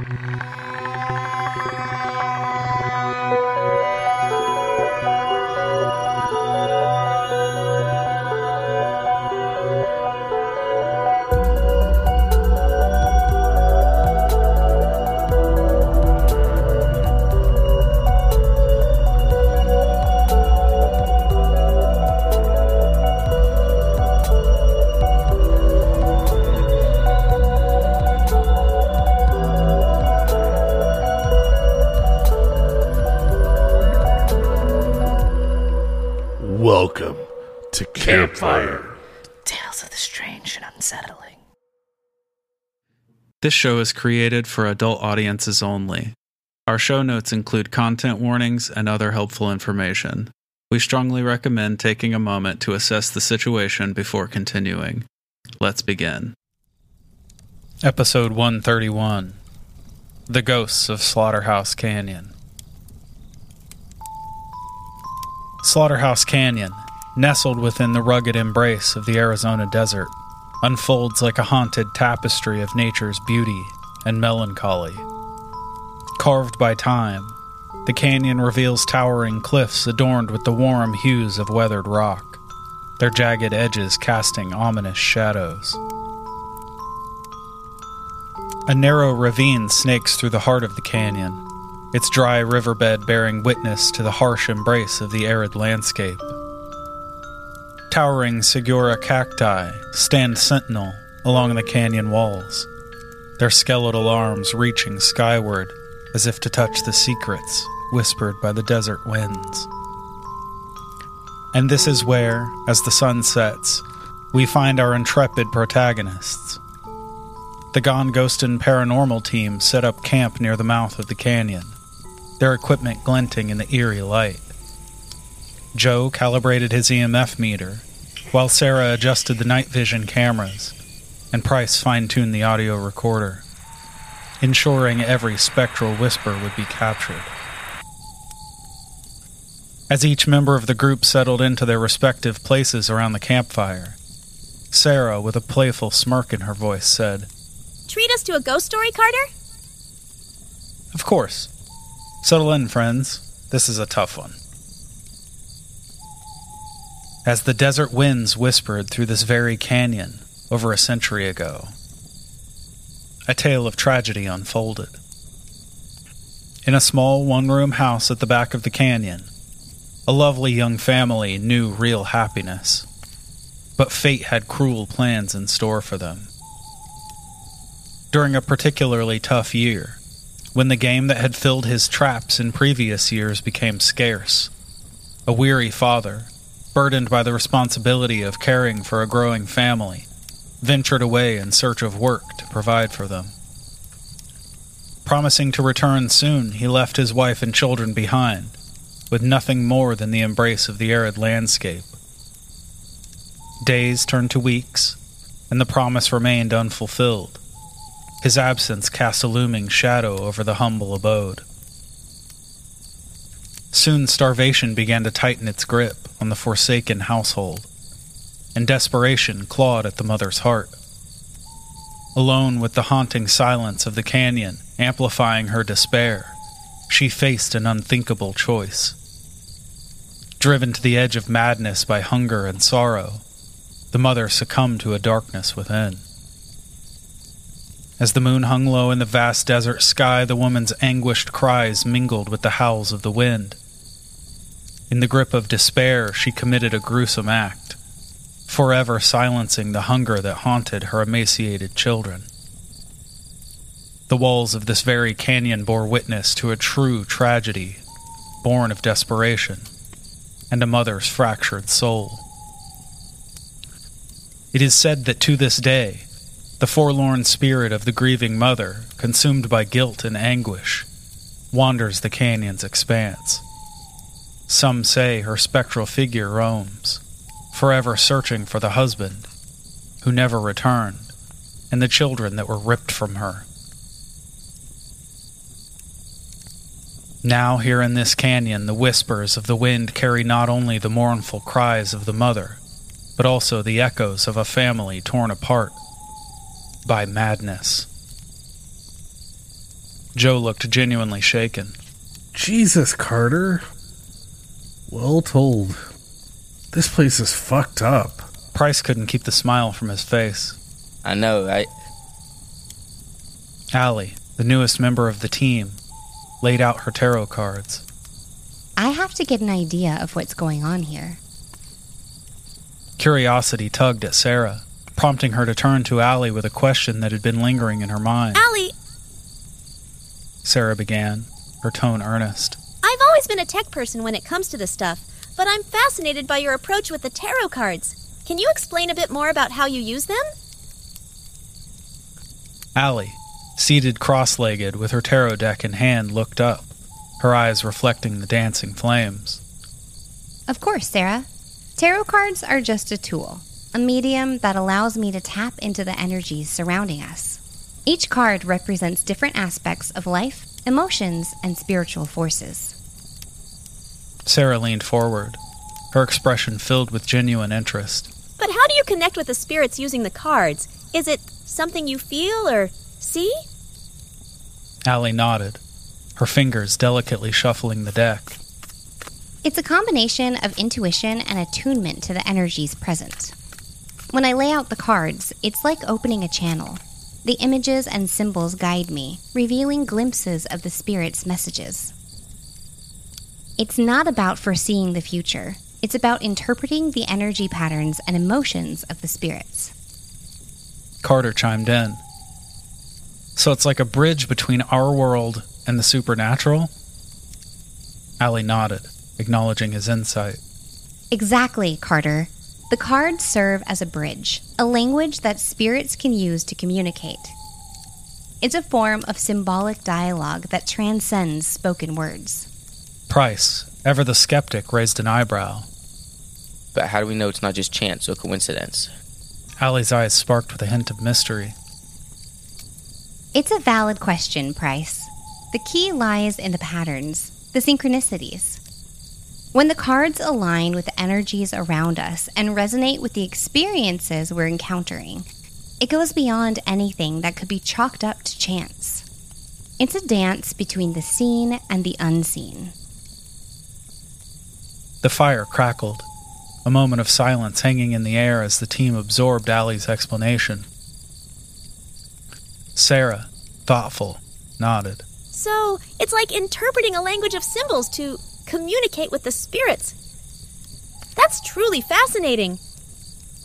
Welcome This show is created for adult audiences only. Our show notes include content warnings and other helpful information. We strongly recommend taking a moment to assess the situation before continuing. Let's begin. Episode 131 The Ghosts of Slaughterhouse Canyon. Slaughterhouse Canyon, nestled within the rugged embrace of the Arizona desert, unfolds like a haunted tapestry of nature's beauty and melancholy. Carved by time, the canyon reveals towering cliffs adorned with the warm hues of weathered rock, their jagged edges casting ominous shadows. A narrow ravine snakes through the heart of the canyon, its dry riverbed bearing witness to the harsh embrace of the arid landscape. Towering Saguaro cacti stand sentinel along the canyon walls, their skeletal arms reaching skyward as if to touch the secrets whispered by the desert winds. And this is where, as the sun sets, we find our intrepid protagonists. The Gone Ghostin' paranormal team set up camp near the mouth of the canyon their equipment glinting in the eerie light. Joe calibrated his EMF meter, while Sarah adjusted the night vision cameras, and Price fine tuned the audio recorder, ensuring every spectral whisper would be captured. As each member of the group settled into their respective places around the campfire, Sarah, with a playful smirk in her voice, said, Treat us to a ghost story, Carter? Of course. Settle in, friends. This is a tough one. As the desert winds whispered through this very canyon over a century ago, a tale of tragedy unfolded. In a small one room house at the back of the canyon, a lovely young family knew real happiness, but fate had cruel plans in store for them. During a particularly tough year, when the game that had filled his traps in previous years became scarce. A weary father, burdened by the responsibility of caring for a growing family, ventured away in search of work to provide for them. Promising to return soon, he left his wife and children behind, with nothing more than the embrace of the arid landscape. Days turned to weeks, and the promise remained unfulfilled. His absence cast a looming shadow over the humble abode. Soon starvation began to tighten its grip on the forsaken household, and desperation clawed at the mother's heart. Alone with the haunting silence of the canyon amplifying her despair, she faced an unthinkable choice. Driven to the edge of madness by hunger and sorrow, the mother succumbed to a darkness within. As the moon hung low in the vast desert sky, the woman's anguished cries mingled with the howls of the wind. In the grip of despair, she committed a gruesome act, forever silencing the hunger that haunted her emaciated children. The walls of this very canyon bore witness to a true tragedy, born of desperation and a mother's fractured soul. It is said that to this day, the forlorn spirit of the grieving mother, consumed by guilt and anguish, wanders the canyon's expanse. Some say her spectral figure roams, forever searching for the husband who never returned and the children that were ripped from her. Now, here in this canyon, the whispers of the wind carry not only the mournful cries of the mother, but also the echoes of a family torn apart by madness. Joe looked genuinely shaken. Jesus, Carter. Well told. This place is fucked up. Price couldn't keep the smile from his face. I know, right? Allie, the newest member of the team, laid out her tarot cards. I have to get an idea of what's going on here. Curiosity tugged at Sarah, prompting her to turn to Allie with a question that had been lingering in her mind. Allie, Sarah began, her tone earnest. I've always been a tech person when it comes to this stuff, but I'm fascinated by your approach with the tarot cards. Can you explain a bit more about how you use them? Allie, seated cross legged with her tarot deck in hand, looked up, her eyes reflecting the dancing flames. Of course, Sarah. Tarot cards are just a tool, a medium that allows me to tap into the energies surrounding us. Each card represents different aspects of life, emotions, and spiritual forces. Sarah leaned forward, her expression filled with genuine interest. But how do you connect with the spirits using the cards? Is it something you feel or see? Allie nodded, her fingers delicately shuffling the deck. It's a combination of intuition and attunement to the energies present. When I lay out the cards, it's like opening a channel. The images and symbols guide me, revealing glimpses of the Spirit's messages. It's not about foreseeing the future, it's about interpreting the energy patterns and emotions of the spirits. Carter chimed in. So it's like a bridge between our world and the supernatural? Allie nodded, acknowledging his insight. Exactly, Carter. The cards serve as a bridge, a language that spirits can use to communicate. It's a form of symbolic dialogue that transcends spoken words. Price, ever the skeptic, raised an eyebrow. But how do we know it's not just chance or coincidence? Allie's eyes sparked with a hint of mystery. It's a valid question, Price. The key lies in the patterns, the synchronicities. When the cards align with the energies around us and resonate with the experiences we're encountering, it goes beyond anything that could be chalked up to chance. It's a dance between the seen and the unseen. The fire crackled, a moment of silence hanging in the air as the team absorbed Allie's explanation. Sarah, thoughtful, nodded. So, it's like interpreting a language of symbols to communicate with the spirits. That's truly fascinating.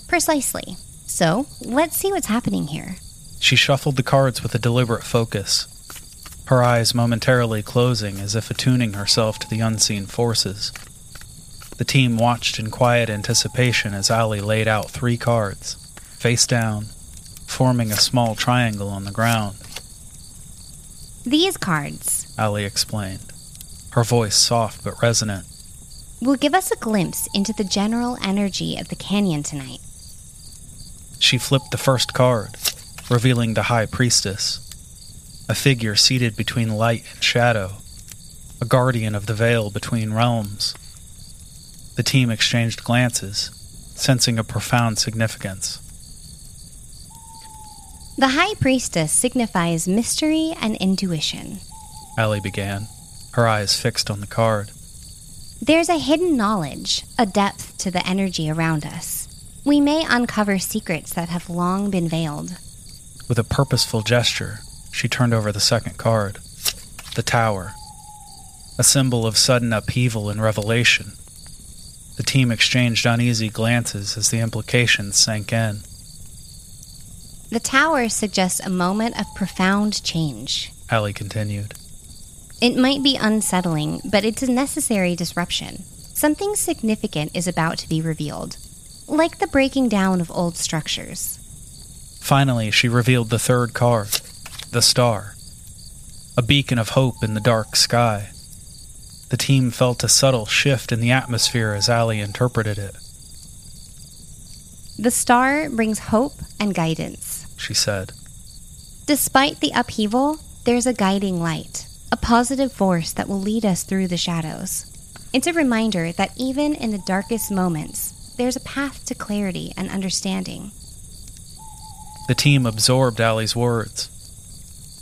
Precisely. So, let's see what's happening here. She shuffled the cards with a deliberate focus, her eyes momentarily closing as if attuning herself to the unseen forces. The team watched in quiet anticipation as Allie laid out three cards, face down, forming a small triangle on the ground. These cards Allie explained, her voice soft but resonant. will give us a glimpse into the general energy of the canyon tonight. She flipped the first card, revealing the High Priestess, a figure seated between light and shadow, a guardian of the veil between realms. The team exchanged glances, sensing a profound significance. The High Priestess signifies mystery and intuition. Allie began, her eyes fixed on the card. There's a hidden knowledge, a depth to the energy around us. We may uncover secrets that have long been veiled. With a purposeful gesture, she turned over the second card the Tower, a symbol of sudden upheaval and revelation. The team exchanged uneasy glances as the implications sank in. The tower suggests a moment of profound change. Allie continued. It might be unsettling, but it's a necessary disruption. Something significant is about to be revealed, like the breaking down of old structures. Finally, she revealed the third card the star, a beacon of hope in the dark sky. The team felt a subtle shift in the atmosphere as Allie interpreted it. The star brings hope and guidance. She said, Despite the upheaval, there's a guiding light, a positive force that will lead us through the shadows. It's a reminder that even in the darkest moments, there's a path to clarity and understanding. The team absorbed Allie's words.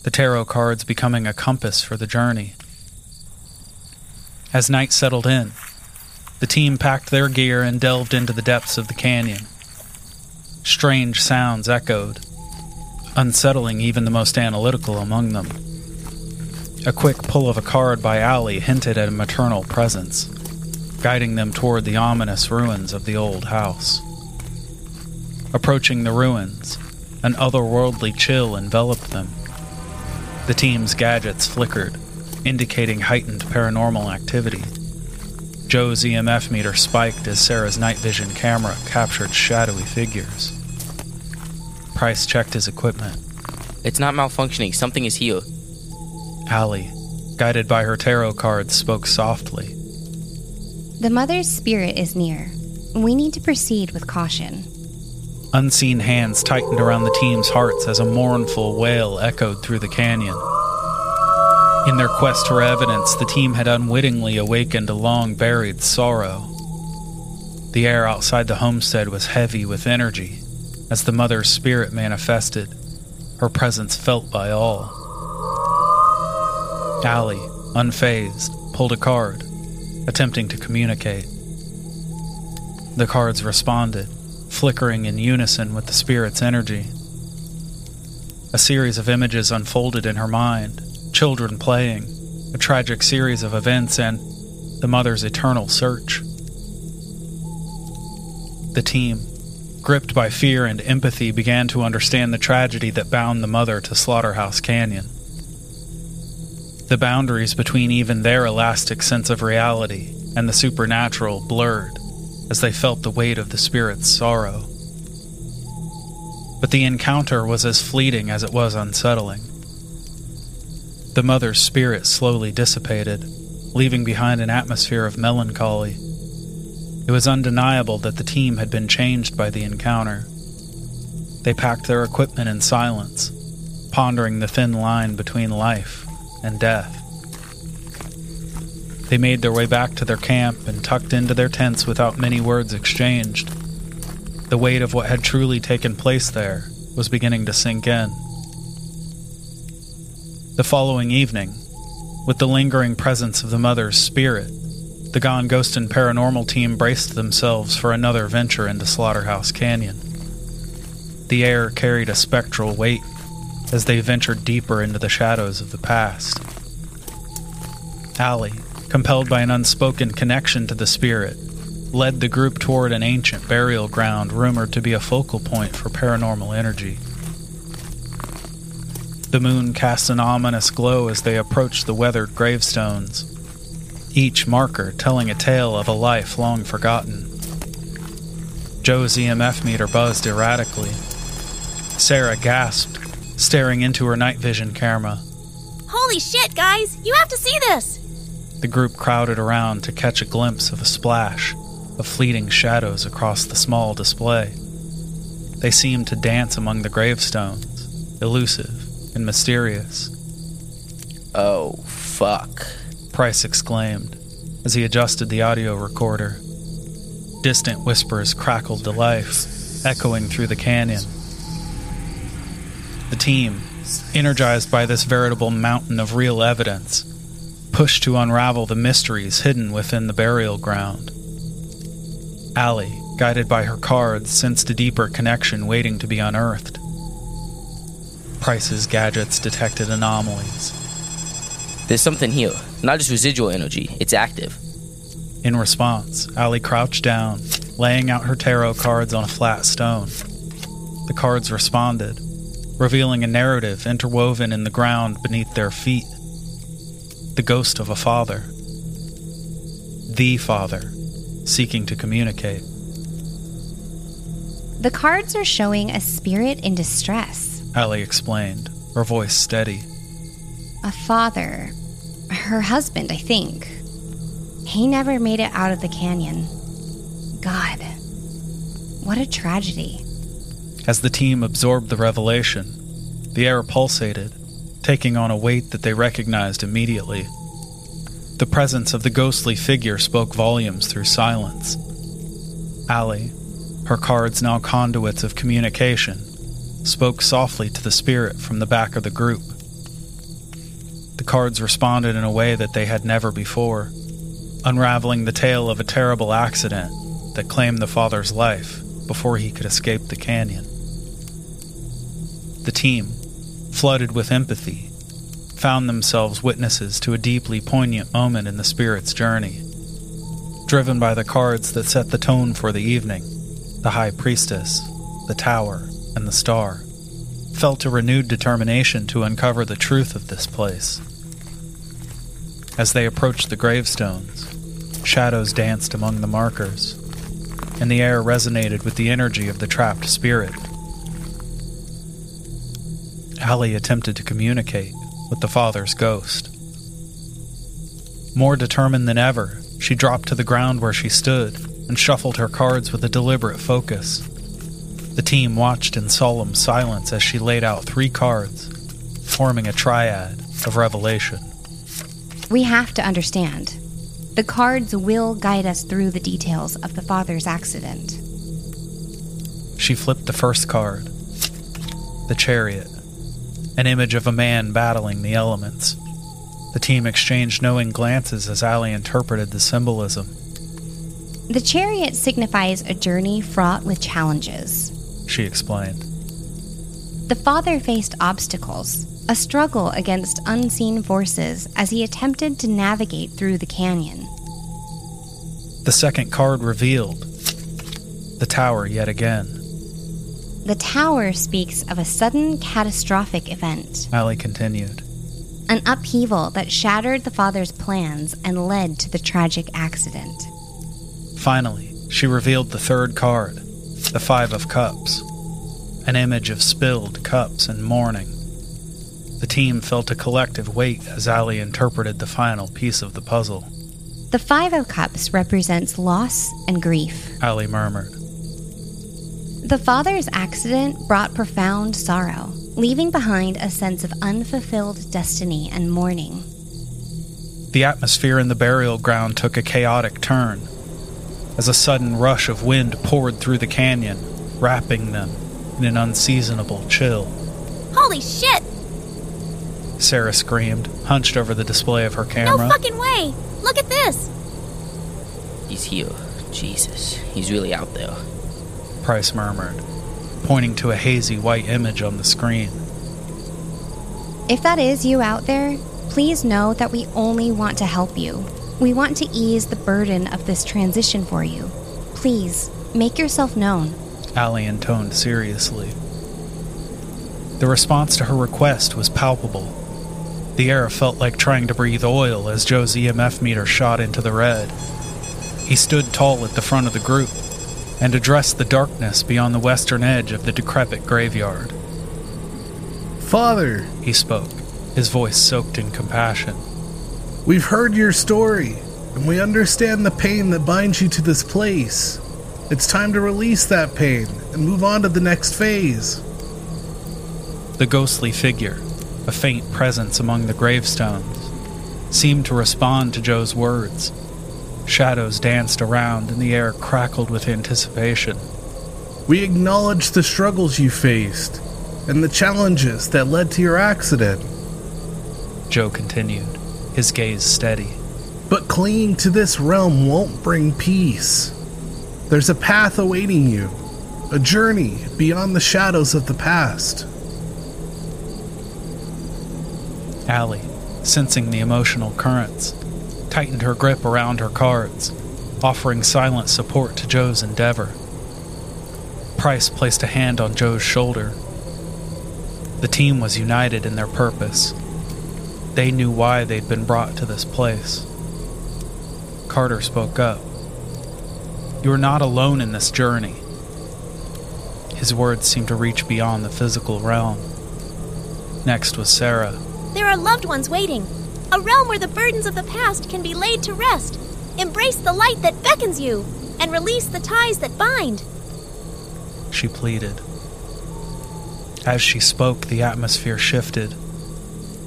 the tarot cards becoming a compass for the journey. As night settled in, the team packed their gear and delved into the depths of the canyon. Strange sounds echoed, unsettling even the most analytical among them. A quick pull of a card by Allie hinted at a maternal presence, guiding them toward the ominous ruins of the old house. Approaching the ruins, an otherworldly chill enveloped them. The team's gadgets flickered, indicating heightened paranormal activity. Joe's EMF meter spiked as Sarah's night vision camera captured shadowy figures. Price checked his equipment. It's not malfunctioning. Something is here. Allie, guided by her tarot cards, spoke softly. The mother's spirit is near. We need to proceed with caution. Unseen hands tightened around the team's hearts as a mournful wail echoed through the canyon. In their quest for evidence, the team had unwittingly awakened a long buried sorrow. The air outside the homestead was heavy with energy as the mother's spirit manifested, her presence felt by all. Allie, unfazed, pulled a card, attempting to communicate. The cards responded, flickering in unison with the spirit's energy. A series of images unfolded in her mind children playing, a tragic series of events, and the mother's eternal search. The team, gripped by fear and empathy, began to understand the tragedy that bound the mother to Slaughterhouse Canyon. The boundaries between even their elastic sense of reality and the supernatural blurred as they felt the weight of the spirit's sorrow. But the encounter was as fleeting as it was unsettling. The mother's spirit slowly dissipated, leaving behind an atmosphere of melancholy. It was undeniable that the team had been changed by the encounter. They packed their equipment in silence, pondering the thin line between life and death. They made their way back to their camp and tucked into their tents without many words exchanged. The weight of what had truly taken place there was beginning to sink in. The following evening, with the lingering presence of the mother's spirit, the Gone Ghostin' Paranormal team braced themselves for another venture into Slaughterhouse Canyon. The air carried a spectral weight as they ventured deeper into the shadows of the past. Allie, compelled by an unspoken connection to the spirit, led the group toward an ancient burial ground rumored to be a focal point for paranormal energy. The moon cast an ominous glow as they approached the weathered gravestones, each marker telling a tale of a life long forgotten. Joe's EMF meter buzzed erratically. Sarah gasped, staring into her night vision camera. Holy shit, guys! You have to see this! The group crowded around to catch a glimpse of a splash of fleeting shadows across the small display. They seemed to dance among the gravestones, elusive and mysterious. Oh, fuck. Price exclaimed as he adjusted the audio recorder. Distant whispers crackled to life, echoing through the canyon. The team, energized by this veritable mountain of real evidence, pushed to unravel the mysteries hidden within the burial ground. Allie, guided by her cards, sensed a deeper connection waiting to be unearthed. Price's gadgets detected anomalies. There's something here. Not just residual energy, it's active. In response, Allie crouched down, laying out her tarot cards on a flat stone. The cards responded, revealing a narrative interwoven in the ground beneath their feet. The ghost of a father. The father, seeking to communicate. The cards are showing a spirit in distress. Allie explained, her voice steady. A father. Her husband, I think. He never made it out of the canyon. God. What a tragedy. As the team absorbed the revelation, the air pulsated, taking on a weight that they recognized immediately. The presence of the ghostly figure spoke volumes through silence. Allie, her cards now conduits of communication, spoke softly to the spirit from the back of the group. The cards responded in a way that they had never before, unraveling the tale of a terrible accident that claimed the father's life before he could escape the canyon. The team, flooded with empathy, found themselves witnesses to a deeply poignant moment in the spirit's journey. Driven by the cards that set the tone for the evening, the High Priestess, the Tower, and the Star felt a renewed determination to uncover the truth of this place. As they approached the gravestones, shadows danced among the markers, and the air resonated with the energy of the trapped spirit. Allie attempted to communicate with the father's ghost. More determined than ever, she dropped to the ground where she stood and shuffled her cards with a deliberate focus. The team watched in solemn silence as she laid out three cards, forming a triad of revelation. We have to understand. The cards will guide us through the details of the father's accident. She flipped the first card the chariot, an image of a man battling the elements. The team exchanged knowing glances as Allie interpreted the symbolism. The chariot signifies a journey fraught with challenges. She explained. The father faced obstacles, a struggle against unseen forces as he attempted to navigate through the canyon. The second card revealed the tower yet again. The tower speaks of a sudden catastrophic event, Allie continued. an upheaval that shattered the father's plans and led to the tragic accident. Finally, she revealed the third card, the Five of Cups, an image of spilled cups and mourning. The team felt a collective weight as Allie interpreted the final piece of the puzzle. The Five of Cups represents loss and grief. Allie murmured. The father's accident brought profound sorrow, leaving behind a sense of unfulfilled destiny and mourning. The atmosphere in the burial ground took a chaotic turn as a sudden rush of wind poured through the canyon, wrapping them in an unseasonable chill. Holy shit! Sarah screamed, hunched over the display of her camera. No fucking way! Look at this! He's here. Jesus, he's really out there. Price murmured, pointing to a hazy white image on the screen. If that is you out there, please know that we only want to help you. We want to ease the burden of this transition for you. Please, make yourself known. Allie intoned seriously. The response to her request was palpable. The air felt like trying to breathe oil as Joe's EMF meter shot into the red. He stood tall at the front of the group and addressed the darkness beyond the western edge of the decrepit graveyard. Father, He spoke, his voice soaked in compassion. we've heard your story, and we understand the pain that binds you to this place. It's time to release that pain and move on to the next phase. The ghostly figure, a faint presence among the gravestones, seemed to respond to Joe's words. Shadows danced around and the air crackled with anticipation. We acknowledge the struggles you faced and the challenges that led to your accident, Joe continued, his gaze steady. but clinging to this realm won't bring peace. There's a path awaiting you, a journey beyond the shadows of the past. Allie, sensing the emotional currents, tightened her grip around her cards, offering silent support to Joe's endeavor. Price placed a hand on Joe's shoulder. The team was united in their purpose. They knew why they'd been brought to this place. Carter spoke up. You are not alone in this journey. His words seemed to reach beyond the physical realm. Next was Sarah. There are loved ones waiting. A realm where the burdens of the past can be laid to rest. Embrace the light that beckons you, and release the ties that bind. she pleaded. As she spoke, the atmosphere shifted.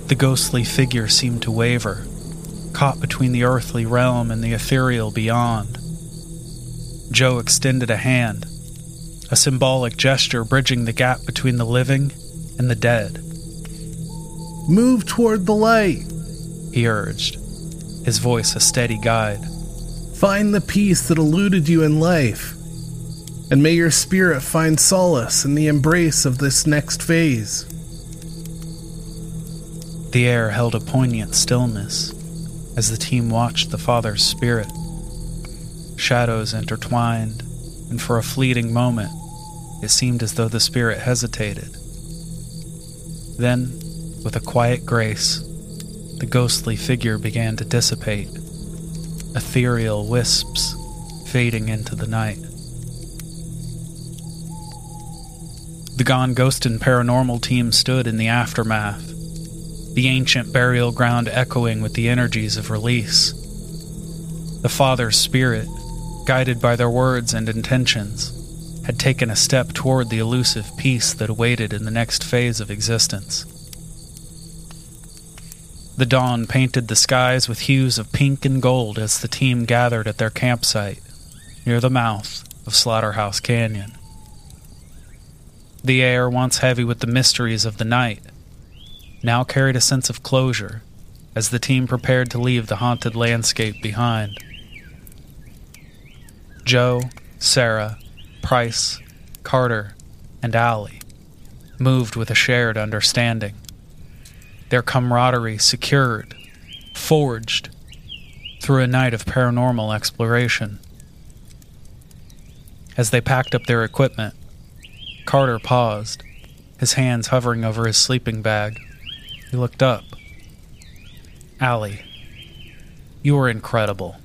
The ghostly figure seemed to waver, caught between the earthly realm and the ethereal beyond. Joe extended a hand, a symbolic gesture bridging the gap between the living and the dead. Move toward the light. He urged, his voice a steady guide. Find the peace that eluded you in life, and may your spirit find solace in the embrace of this next phase. The air held a poignant stillness as the team watched the father's spirit. Shadows intertwined, and for a fleeting moment, it seemed as though the spirit hesitated. Then, with a quiet grace, the ghostly figure began to dissipate, ethereal wisps fading into the night. The Gone Ghostin' Paranormal team stood in the aftermath, the ancient burial ground echoing with the energies of release. The Father's spirit, guided by their words and intentions, had taken a step toward the elusive peace that awaited in the next phase of existence. The dawn painted the skies with hues of pink and gold as the team gathered at their campsite near the mouth of Slaughterhouse Canyon. The air, once heavy with the mysteries of the night, now carried a sense of closure as the team prepared to leave the haunted landscape behind. Joe, Sarah, Price, Carter, and Allie moved with a shared understanding their camaraderie secured, forged through a night of paranormal exploration. As they packed up their equipment, Carter paused, his hands hovering over his sleeping bag. He looked up. Allie, you were incredible.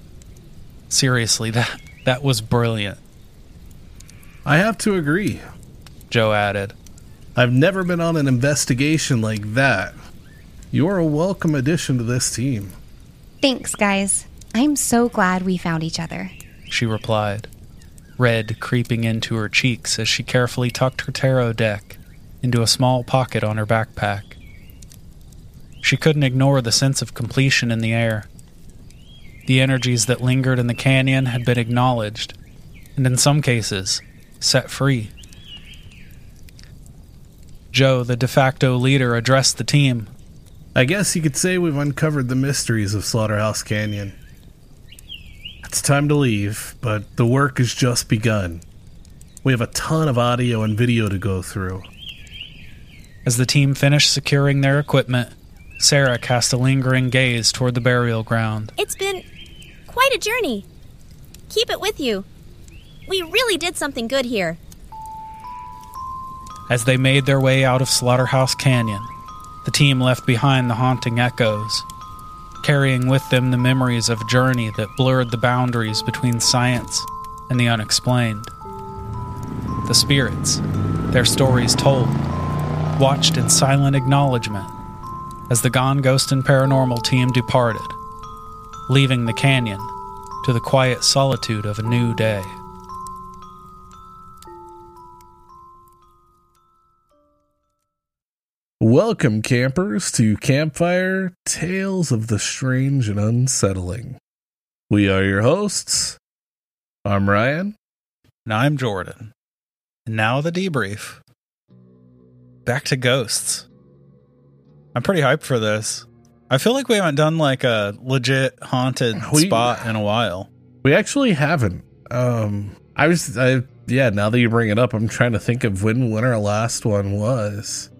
Seriously, that that was brilliant, I have to agree. Joe added. I've never been on an investigation like that. You're a welcome addition to this team. Thanks, guys. I'm so glad we found each other. she replied, red creeping into her cheeks as she carefully tucked her tarot deck into a small pocket on her backpack. She couldn't ignore the sense of completion in the air. The energies that lingered in the canyon had been acknowledged, and in some cases, set free. Joe, the de facto leader, addressed the team. I guess you could say we've uncovered the mysteries of Slaughterhouse Canyon. It's time to leave, but the work has just begun. We have a ton of audio and video to go through. As the team finished securing their equipment, Sarah cast a lingering gaze toward the burial ground. It's been quite a journey. Keep it with you. We really did something good here. As they made their way out of Slaughterhouse Canyon, the team left behind the haunting echoes, carrying with them the memories of a journey that blurred the boundaries between science and the unexplained. The spirits, their stories told, watched in silent acknowledgement as the Gone Ghostin' Paranormal team departed, leaving the canyon to the quiet solitude of a new day. Welcome, campers, to Campfire Tales of the Strange and Unsettling. We are your hosts. I'm Ryan. And I'm Jordan. And now the debrief. Back to ghosts. I'm pretty hyped for this. I feel like we haven't done like a legit haunted We- spot in a while. We actually haven't. Um, I was, I yeah. Now that you bring it up, I'm trying to think of when when our last one was,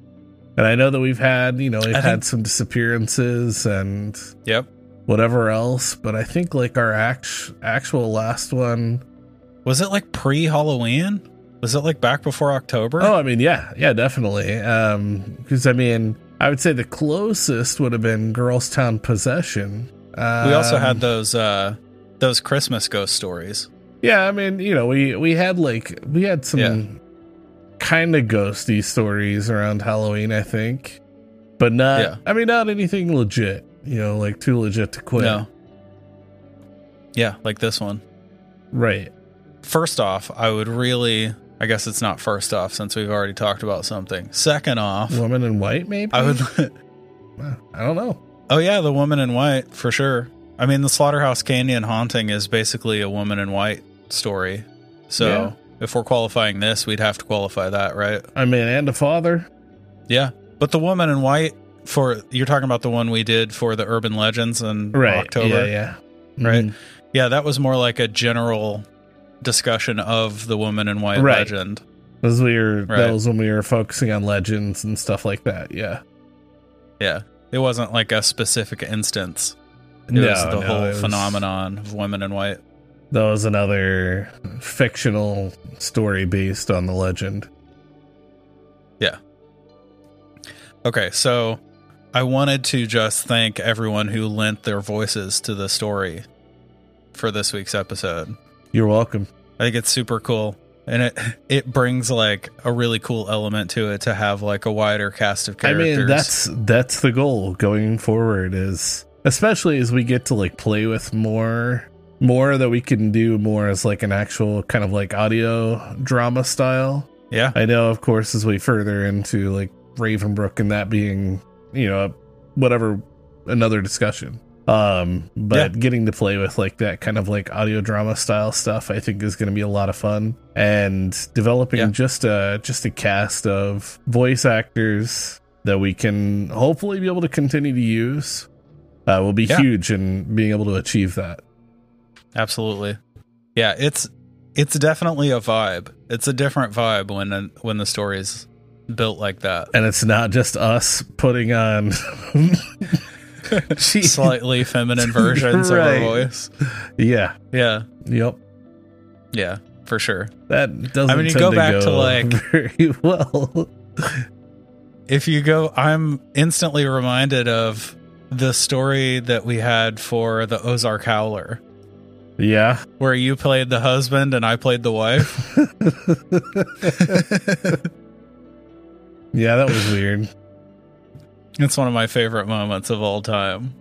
and I know that we've had, you know, we've I had think- some disappearances and Yep. whatever else, but I think like our act- actual last one. Was it like pre Halloween? Was it like back before October? Oh, I mean, yeah, yeah, definitely. Um, because I mean, I would say the closest would have been Girlstown Possession. Um, we also had those uh those Christmas ghost stories. Yeah, I mean, you know, we we had like we had some Yeah. Kind of ghosty stories around Halloween, I think, but not. Yeah. I mean, not anything legit. You know, like too legit to quit. No. Yeah, like this one. Right. First off, I would really I guess it's not first off since we've already talked about something. Second off, Woman in white, maybe. I would I don't know. Oh yeah, the woman in white for sure. I mean, the Slaughterhouse Canyon haunting is basically a woman in white story. So Yeah. If we're qualifying this, we'd have to qualify that, right? I mean, and a father. Yeah, but the woman in white for you're talking about the one we did for the urban legends in Right. October, Yeah, yeah. right? Mhm. Yeah, that was more like a general discussion of the woman in white Right. legend. Those we were, Right. that was when we were focusing on legends and stuff like that. Yeah. Yeah, it wasn't like a specific instance. It no, was the no, whole was- phenomenon of women in white. That was another fictional story based on the legend. Yeah. Okay, so I wanted to just thank everyone who lent their voices to the story for this week's episode. You're welcome. I think it's super cool. And it it brings like a really cool element to it to have like a wider cast of characters. I mean, that's that's the goal going forward is especially as we get to like play with more more that we can do more as like an actual kind of like audio drama style. yeah, I know of course as we further into like Ravenbrook and that being, you know, whatever another discussion. Um but Yeah. getting to play with like that kind of like audio drama style stuff I think is going to be a lot of fun and developing Yeah. just a just a cast of voice actors that we can hopefully be able to continue to use uh, will be Yeah. huge in being able to achieve that. Absolutely. Yeah, it's it's definitely a vibe. It's a different vibe when when the story's built like that. And it's not just us putting on Slightly feminine versions of Right. our voice. Yeah. Yeah, Yep. yeah, for sure. That doesn't I mean, you go to back to, like- very well. if you go i'm instantly reminded of the story that we had for the ozark howler yeah. where you played the husband and i played the wife Yeah, that was weird. it's one of my favorite moments of all time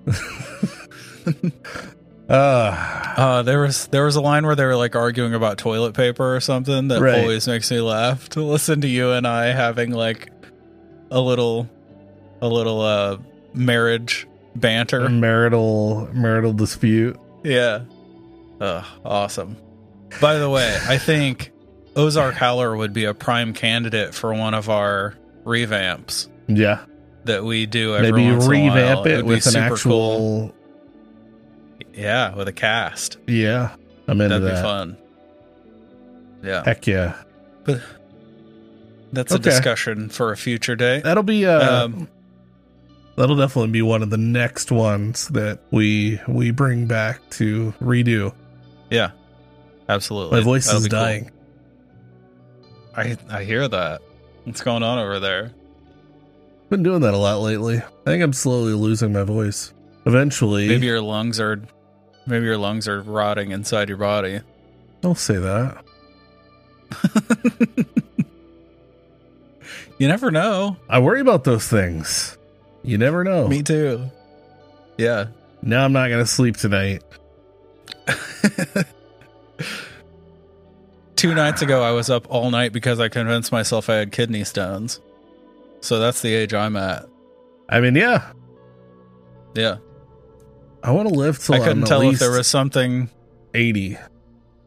Uh uh there was there was a line where they were like arguing about toilet paper or something that Right. always makes me laugh to listen to you and i having like a little a little uh marriage banter marital marital dispute. Yeah. Ugh, awesome. By the way, I think Ozark Howler would be a prime candidate for one of our revamps Yeah. that we do every Maybe once in a while. revamp it would with an actual cool. Yeah, with a cast. Yeah. I'm into That'd be that. fun. Yeah. Heck yeah. But That's a discussion for a future day. That'll be uh Um, that'll definitely be one of the next ones that we we bring back to redo. Yeah. Absolutely. My voice That'll is be cool. dying. I I hear that. What's going on over there? Been doing that a lot lately. I think I'm slowly losing my voice. Eventually, Maybe your lungs are maybe your lungs are rotting inside your body. don't say that. You never know. I worry about those things. You never know. Me too. Yeah. Now I'm not gonna sleep tonight. Two nights ago, I was up all night because I convinced myself I had kidney stones. So that's the age I'm at. I mean, yeah, Yeah. I want to live till I couldn't I'm at tell if there was something. eighty.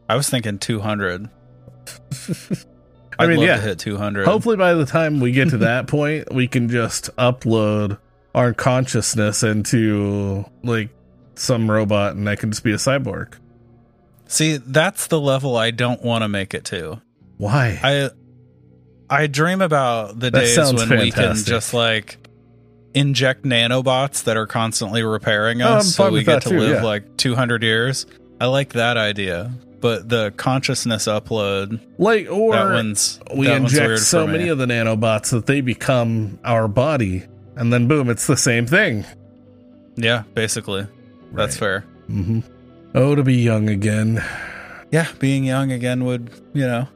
I was thinking 200. I I'd mean, yeah. hit 200. Hopefully, by the time we get to that point, we can just upload our consciousness into like some robot, and I can just be a cyborg. See, that's the level I don't want to make it to. Why? I I dream about the That days when we can just like inject nanobots that are constantly repairing Oh, us so we get to too, live yeah. like 200 years. I like that idea. But the consciousness upload, like, or that one's we that inject weird so many of the nanobots that they become our body, and then boom, it's the same thing. Yeah, basically. That's fair. hmm Oh, to be young again. Yeah, being young again would, you know,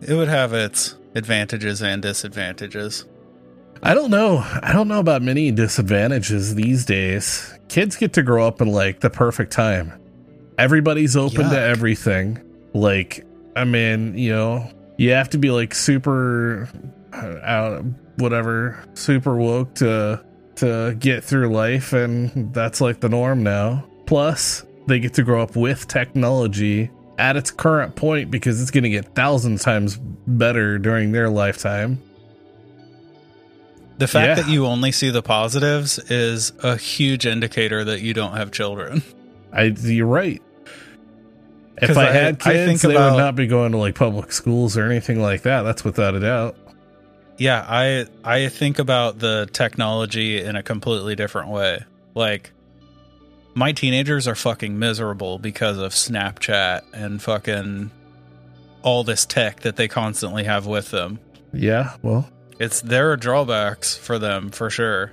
it would have its advantages and disadvantages. I don't know. I don't know about many disadvantages these days. Kids get to grow up in like the perfect time. Everybody's open to everything. Like, I mean, you know, you have to be like super uh, out whatever, super woke to to get through life and that's like the norm now. Plus, they get to grow up with technology at its current point because it's going to get thousands times better during their lifetime. The fact Yeah. that you only see the positives is a huge indicator that you don't have children. I you're right. If I, I- had I kids, think they about- would not be going to like public schools or anything like that. That's without a doubt. Yeah, I I think about the technology in a completely different way. Like my teenagers are fucking miserable because of Snapchat and fucking all this tech that they constantly have with them. Yeah. Well, It's there are drawbacks for them for sure.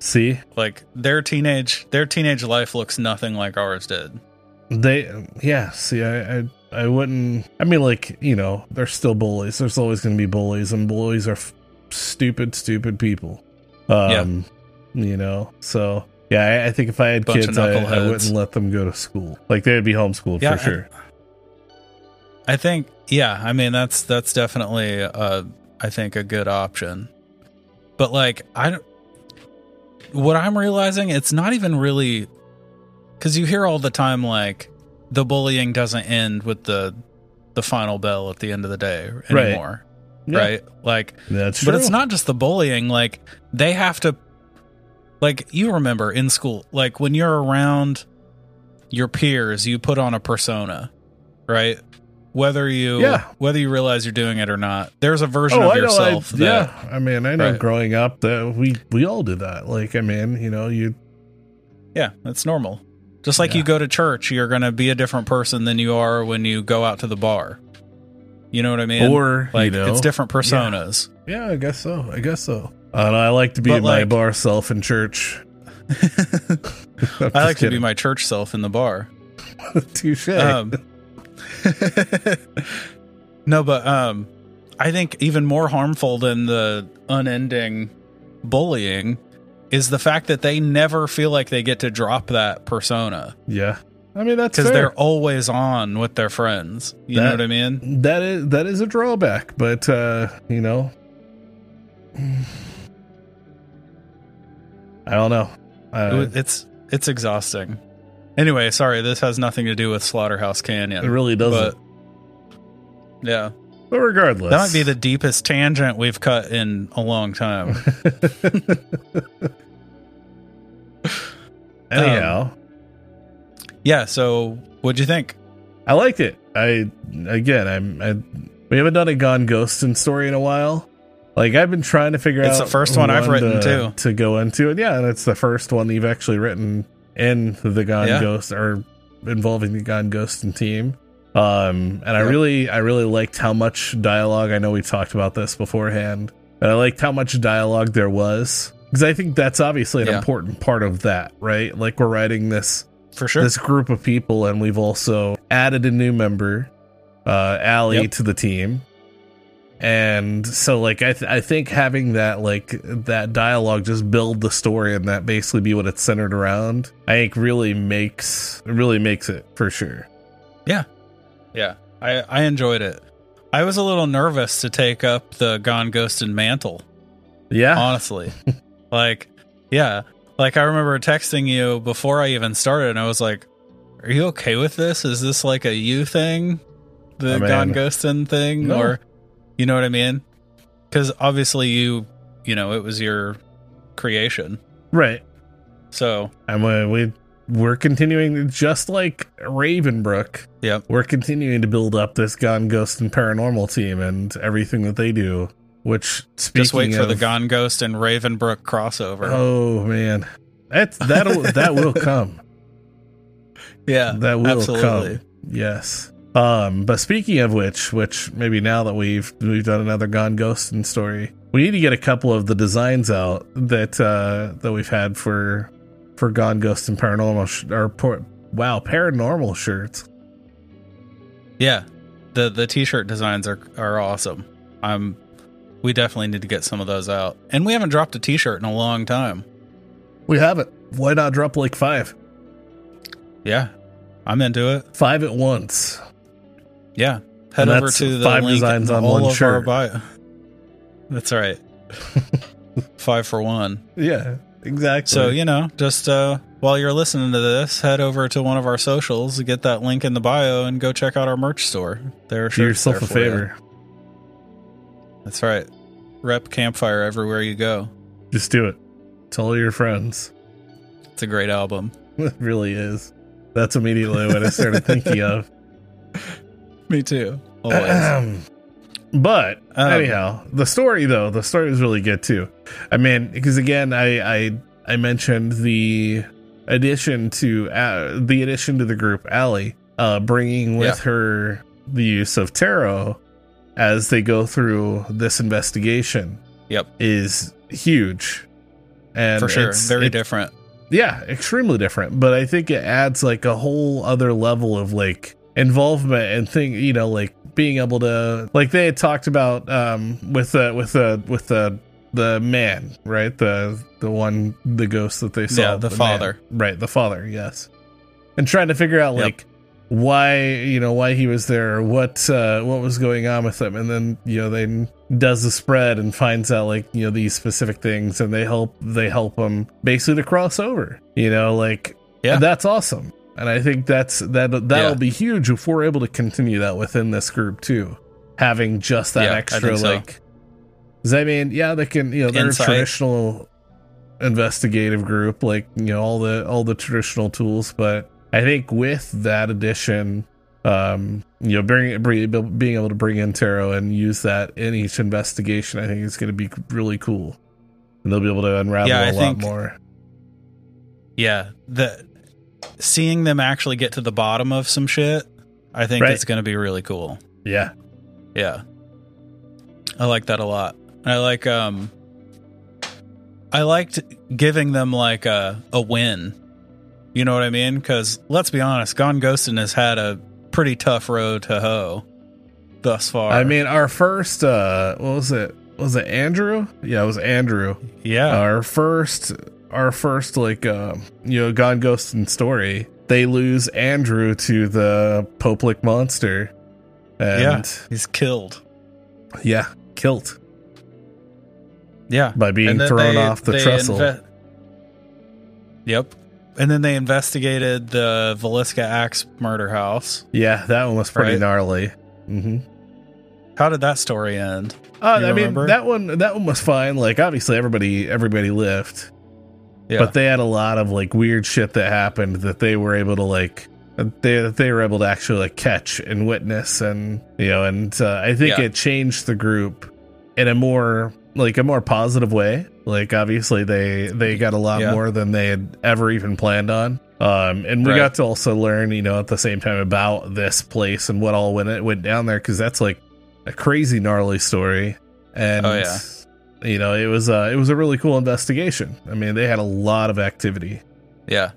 see, Like their teenage their teenage life looks nothing like ours did. they yeah. See, I I, I wouldn't. I mean, like you know, they're still bullies. There's always going to be bullies, and bullies are f- stupid, stupid people. Um, you know, so. Yeah, I, I think if I had Bunch kids, I, I wouldn't let them go to school. Like they'd be homeschooled Yeah, for sure. I think yeah, I mean that's that's definitely uh I think a good option. But like I don't what I'm realizing it's not even really cuz you hear all the time like the bullying doesn't end with the the final bell at the end of the day Right. anymore. Yeah. Right? Like That's true. but it's not just the bullying like they have to like you remember in school like when you're around your peers you put on a persona right whether you Yeah. whether you realize you're doing it or not there's a version Oh, of I know. I, yourself that yeah, I mean, I know. Right. Growing up, that we we all did that. Like, I mean, you know, you yeah that's normal just like Yeah. you go to church you're going to be a different person than you are when you go out to the bar you know what i mean or like you know, it's different personas Yeah, I guess so. I guess so. I. I like to be my bar self in church. i like to be my church self in the bar touche. Um, no, but um, I think even more harmful than the unending bullying is the fact that they never feel like they get to drop that persona yeah, I mean that's because they're always on with their friends. You know what I mean? that is that is a drawback, but uh, you know, I don't know. Uh, it's it's exhausting. Anyway, sorry, this has nothing to do with Slaughterhouse Canyon. it really doesn't. But yeah, But, regardless, that might be the deepest tangent we've cut in a long time. Um, Anyhow, yeah. So, what'd you think? I liked it. I again, I'm. I, we haven't done a Gone Ghostin' story in a while. Like I've been trying to figure It's out. the first one I've written, to, too. To go into it, yeah, and it's the first one you've actually written in the Gone Yeah. Ghost or involving the Gone Ghostin' team. Um, and I really, I really liked how much dialogue. I know we talked about this beforehand, but I liked how much dialogue there was because I think that's obviously an Yeah. important part of that, right? Like we're writing this For sure. this group of people, and we've also added a new member, uh, Allie, Yep. to the team. And so, like, I, th- I think having that, like, that dialogue just build the story and that basically be what it's centered around, I think really makes, really makes it for sure. yeah, I I enjoyed it. I was a little nervous to take up the Gone Ghostin' mantle. Yeah. honestly. like, yeah. Like, I remember texting you before I even started, and I was like, Are you okay with this? Is this like a you thing? The I mean, Gone Ghostin' thing? no. Or, you know what I mean? Because obviously, you, you know, it was your creation. right. So, And we, we, we're continuing, just like Ravenbrook, yep. we're continuing to build up this Gone Ghostin' Paranormal team and everything that they do. Which speaking Just wait for the of- Gone Ghostin' Ravenbrook crossover. Oh man, that's that'll that will come. yeah. That will absolutely. come. Yes. Um, but speaking of which, which maybe now that we've we've done another Gone Ghostin' story, we need to get a couple of the designs out that uh that we've had for for Gone Ghostin' Paranormal sh- or por- wow Paranormal shirts. Yeah. The the t-shirt designs are are awesome. I'm we definitely need to get some of those out. And we haven't dropped a t-shirt in a long time. We have it. Why not drop like five? Yeah. I'm into it. Five at once. Yeah. Head And over to the five designs on all one of our shirt. bio. That's right. Five for one. Yeah, exactly. So, you know, just uh while you're listening to this, head over to one of our socials, get that link in the bio and go check out our merch store. There do yourself a for you. favor. That's right. Rep Campfire everywhere you go. Just do it. Tell all your friends. It's a great album. It really is. That's immediately what I started thinking of. Me too. Always. but Um, anyhow, the story though, the story was really good too. I mean, because again, I I I mentioned the addition to uh, the addition to the group Allie, uh, bringing with Yeah. her the use of tarot as they go through this investigation yep, is huge. And for sure. it's- Very it- different. yeah, extremely different. But I think it adds like a whole other level of like involvement and thing. You know, like being able to like they had talked about um with the with the with the the man right the the one the ghost that they saw Yeah, the man. father. right the father yes and trying to figure out Yep. like why you know why he was there what uh what was going on with him and then you know they does the spread and finds out like you know these specific things and they help they help him basically to cross over you know like Yeah. that's awesome and i think that's that that'll Yeah. be huge if we're able to continue that within this group too having just that Yeah, extra so. like 'cause I mean yeah they can you know they're Insight. a traditional investigative group like you know all the all the traditional tools but i think with that addition um you know bring, bring being able to bring in tarot and use that in each investigation i think is going to be really cool and they'll be able to unravel Yeah, a lot think- more Yeah, the seeing them actually get to the bottom of some shit, I think Right. it's going to be really cool. yeah Yeah. I like that a lot. I like um I liked giving them like a a win. You know what I mean? Cuz let's be honest, Gone Ghostin' has had a pretty tough road to hoe thus far. i mean our first uh what was it was it andrew yeah it was andrew yeah. our first our first like uh, you know gone Ghostin' story they lose andrew to the Pope Lick monster yeah. and He's killed. yeah, killed Yeah. by being thrown they- off the trestle inve- yep. And then they investigated the Villisca Axe murder house. yeah that one was pretty Right. gnarly hmm How did that story end? uh, i mean that one that one was fine like obviously everybody everybody lived Yeah. but they had a lot of like weird shit that happened that they were able to like they they were able to actually like catch and witness and you know and uh, I think Yeah. it changed the group in a more like a more positive way like obviously they they got a lot Yeah. more than they had ever even planned on um and we Right. got to also learn you know at the same time about this place and what all went it went down there because that's like a crazy gnarly story and Oh, yeah. you know it was uh it was a really cool investigation i mean they had a lot of activity Yeah.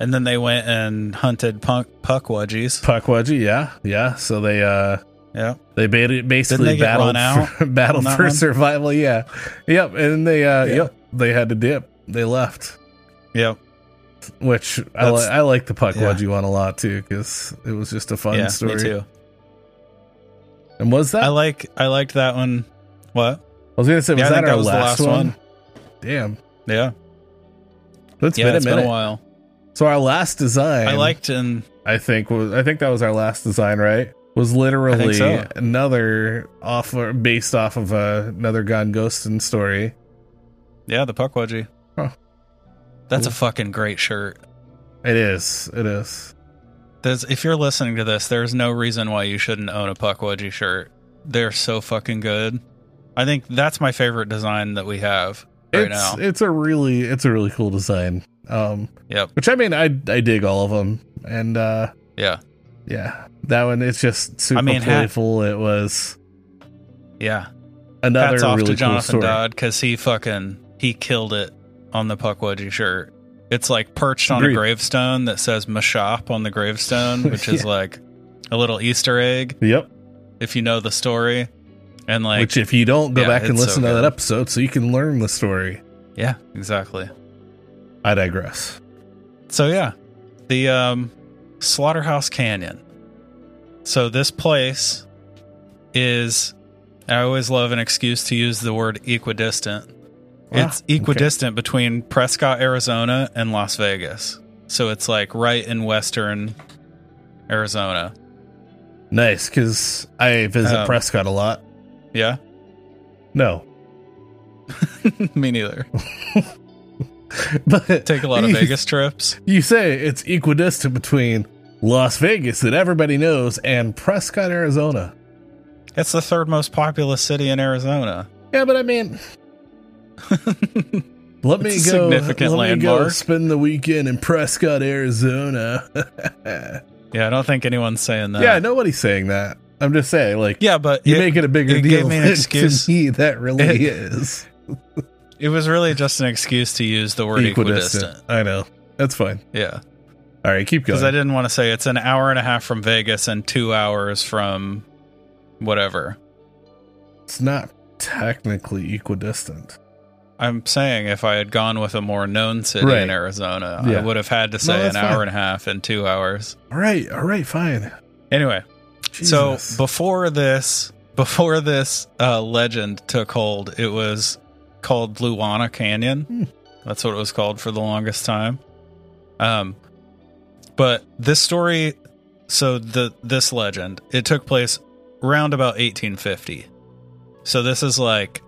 And then they went and hunted punk puckwudgies. puckwudgie yeah yeah so they uh Yeah. they basically they battled for, battled for one? survival yeah yep and they uh Yeah. yep they had to dip they left Yep. which I, li- I like the Puck puckwudgie one a lot too because it was just a fun yeah. story Me too. and was that I like I liked that one. What? I was gonna say was Yeah, that our that last, last one? one. damn Yeah. it's yeah. been a minute been a while. so our last design I liked and I think was I think that was our last design, right? Was literally so. another off based off of uh, another Gone Ghostin' story. yeah the puckwudgie. Huh. That's Cool. a fucking great shirt. It is. It is. There's, if you're listening to this, there's no reason why you shouldn't own a puckwudgie shirt. They're so fucking good. I think that's my favorite design that we have right it's now. it's a really it's a really cool design. Um, Yep. which I mean I I dig all of them, and uh, Yeah. Yeah, that one it's just super mean, ha- playful. it was Yeah. another Hats off really to cool Jonathan story. Dodd because he fucking he killed it on the puckwudgie shirt. It's like perched on Agreed. a gravestone that says Maushop on the gravestone, which is like a little Easter egg Yep. if you know the story. And like, which if you don't go yeah, back and it's so listen to that episode, so you can learn the story. yeah, exactly. I digress. So yeah, the um, Slaughterhouse Canyon. So this place is. I always love an excuse to use the word equidistant. Ah, It's equidistant between Prescott, Arizona, and Las Vegas. So it's like right in western Arizona. Nice, because I visit Um, Prescott a lot. Yeah. No. Me neither. But Take a lot of Vegas trips. You say it's equidistant between Las Vegas that everybody knows and Prescott, Arizona. It's the third most populous city in Arizona. Yeah, but I mean, let me It's go. significant let me go spend the weekend in Prescott, Arizona. Yeah, I don't think anyone's saying that. yeah, nobody's saying that. I'm just saying, like, Yeah, but you it, make it a bigger it deal gave me an excuse. to me that really It- is it was really just an excuse to use the word equidistant. I know. That's fine. Yeah, All right, keep going. because. I didn't want to say it's an hour and a half from Vegas and two hours from whatever. it's not technically equidistant. I'm saying if I had gone with a more known city Right. in Arizona, Yeah. I would have had to say that's an hour and a half and two hours. All right, all right, fine. Anyway, Jesus. so before this, before this uh, legend took hold, it was called Luana Canyon. Hmm. That's what it was called for the longest time. Um, but this story, so the this legend, it took place around about 1850. So this is like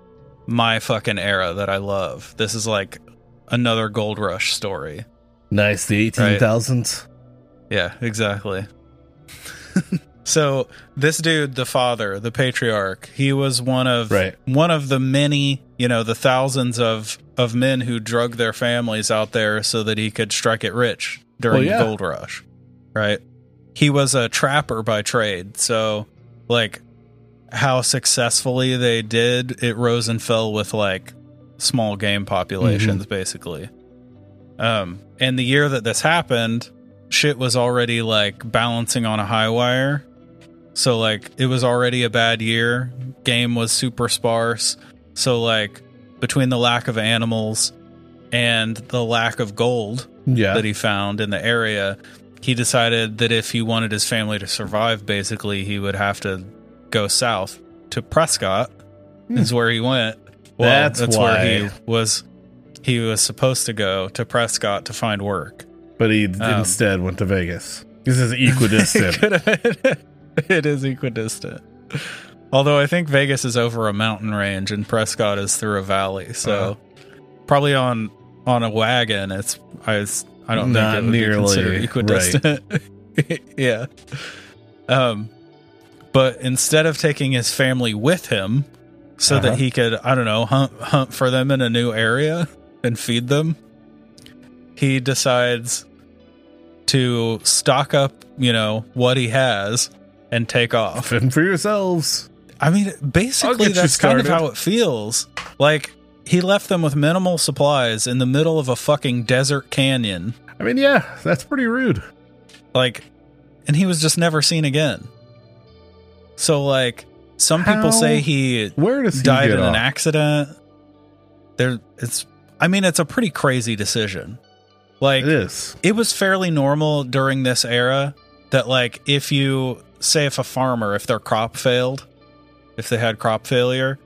my fucking era that I love. This is like another gold rush story. nice, the 18,000s. Yeah, exactly. so this dude, the father, the patriarch, he was one of Right. one of the many, you know, the thousands of of men who drug their families out there so that he could strike it rich during Well, yeah. the gold rush. Right? He was a trapper by trade, so like how successfully they did, it rose and fell with like small game populations basically. Um and the year that this happened, shit was already like balancing on a high wire. So like it was already a bad year. Game was super sparse. So like between the lack of animals and the lack of gold Yeah. that he found in the area, he decided that if he wanted his family to survive, basically he would have to go south to Prescott. Is where he went. Well, That's where why. he was. He was supposed to go to Prescott to find work. but he Um, instead went to Vegas. This is equidistant. It is equidistant. Although I think Vegas is over a mountain range and Prescott is through a valley, so Uh-huh. probably on on a wagon. It's I I don't Not think it would nearly, be equidistant. yeah. Um, but instead of taking his family with him, so Uh-huh. that he could I don't know hunt hunt for them in a new area and feed them, he decides to stock up, you know, what he has and take off. Fend for yourselves. I mean, basically, that's kind of how it feels. Like, he left them with minimal supplies in the middle of a fucking desert canyon. I mean, yeah, that's pretty rude. Like, and he was just never seen again. So, like, some people say he Where does he died in an accident. There, it's, I mean, it's a pretty crazy decision. Like, It is. it was fairly normal during this era that like if you say if a farmer if their crop failed if they had crop failure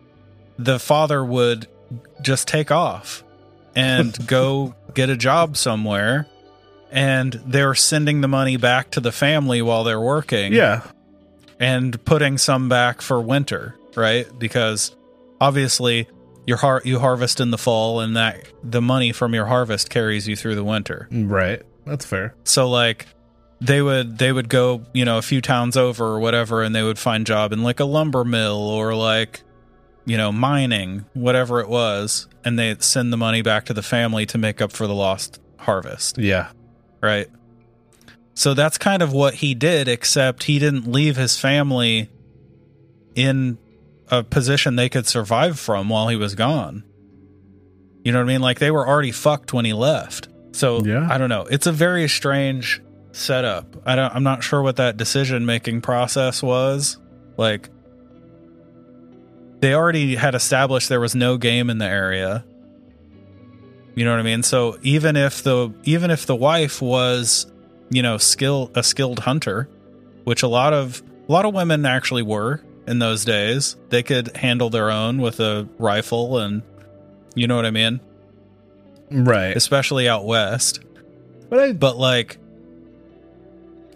the father would just take off and go get a job somewhere and they're sending the money back to the family while they're working Yeah. and putting some back for winter, right? Because obviously your har- you harvest in the fall and that the money from your harvest carries you through the winter. Right. That's fair. So like they would they would go, you know, a few towns over or whatever and they would find job in like a lumber mill or like you know, mining, whatever it was, and they'd send the money back to the family to make up for the lost harvest Yeah. right? So that's kind of what he did, except he didn't leave his family in a position they could survive from while he was gone. You know what I mean? Like they were already fucked when he left. So Yeah. I don't know. It's a very strange setup. I don't. I'm not sure what that decision making process was. Like they already had established there was no game in the area. You know what I mean? So even if the even if the wife was, you know, skill a skilled hunter, which a lot of a lot of women actually were in those days, they could handle their own with a rifle and you know what I mean? Right. Especially out west. But I, But like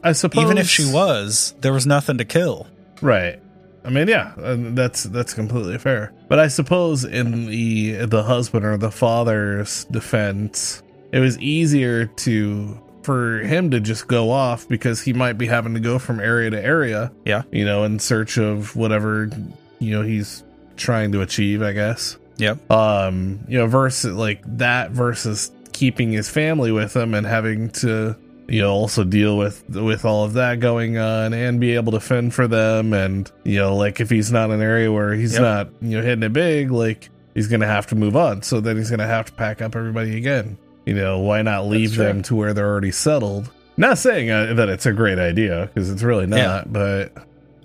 I suppose even if she was, there was nothing to kill. right. I mean, yeah, that's that's completely fair. But I suppose in the the husband or the father's defense, it was easier to for him to just go off because he might be having to go from area to area, Yeah. you know, in search of whatever you know he's trying to achieve, I guess. Yep. Um, you know, versus like that versus keeping his family with him and having to you know also deal with with all of that going on and be able to fend for them and you know like if he's not in an area where he's Yep. not you know hitting it big like he's gonna have to move on so then he's gonna have to pack up everybody again you know why not leave them to where they're already settled not saying uh, that it's a great idea because it's really not Yeah. but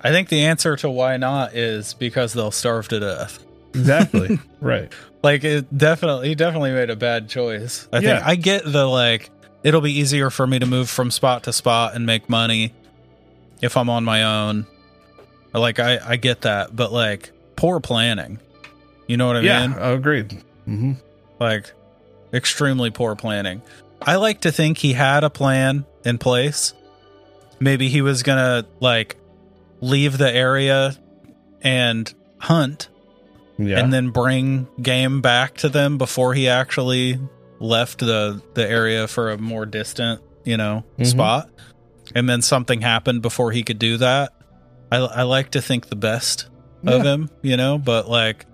I think the answer to why not is because they'll starve to death. exactly right Like it definitely he definitely made a bad choice. I Yeah. think I get the like it'll be easier for me to move from spot to spot and make money if I'm on my own. Like I I get that, but like poor planning. You know what I mean? yeah mean? agreed hmm Like extremely poor planning. I like to think he had a plan in place. Maybe he was going to like leave the area and hunt yeah and then bring game back to them before he actually left the the area for a more distant, you know, Mhm. spot. And then something happened before he could do that. I I like to think the best of him, you know, but like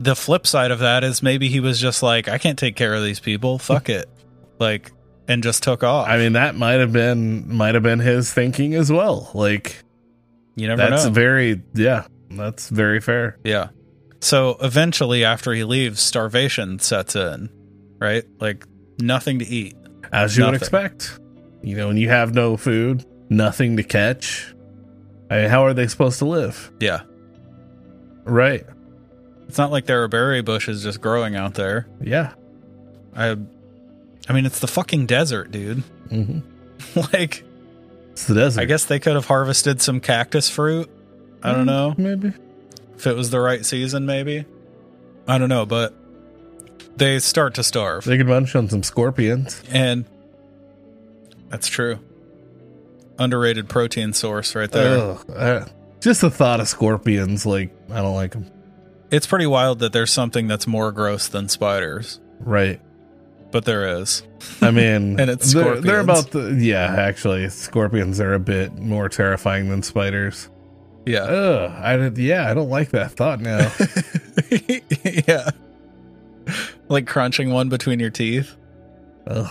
the flip side of that is maybe he was just like I can't take care of these people. Fuck it. Like and just took off. I mean, that might have been might have been his thinking as well. Like you never that's know. very yeah, that's very fair. Yeah. So eventually, after he leaves, starvation sets in, right? Like nothing to eat. As you would expect. You know, when you have no food, nothing to catch. I mean, how are they supposed to live? Yeah. Right. It's not like there are berry bushes just growing out there. Yeah. I, I mean, it's the fucking desert, dude. hmm like, It's the desert. I guess they could have harvested some cactus fruit. I don't know Maybe. if it was the right season. Maybe. I don't know, but they start to starve, They could munch on some scorpions. and that's true. Underrated protein source right there. Ugh. Uh, just the thought of scorpions, like I don't like them. It's pretty wild that there's something that's more gross than spiders, Right. but there is. I mean, And it's they're, they're about the yeah. Actually, scorpions are a bit more terrifying than spiders. Yeah. Ugh, I did. Yeah, I don't like that thought now. yeah. Like crunching one between your teeth. Ugh.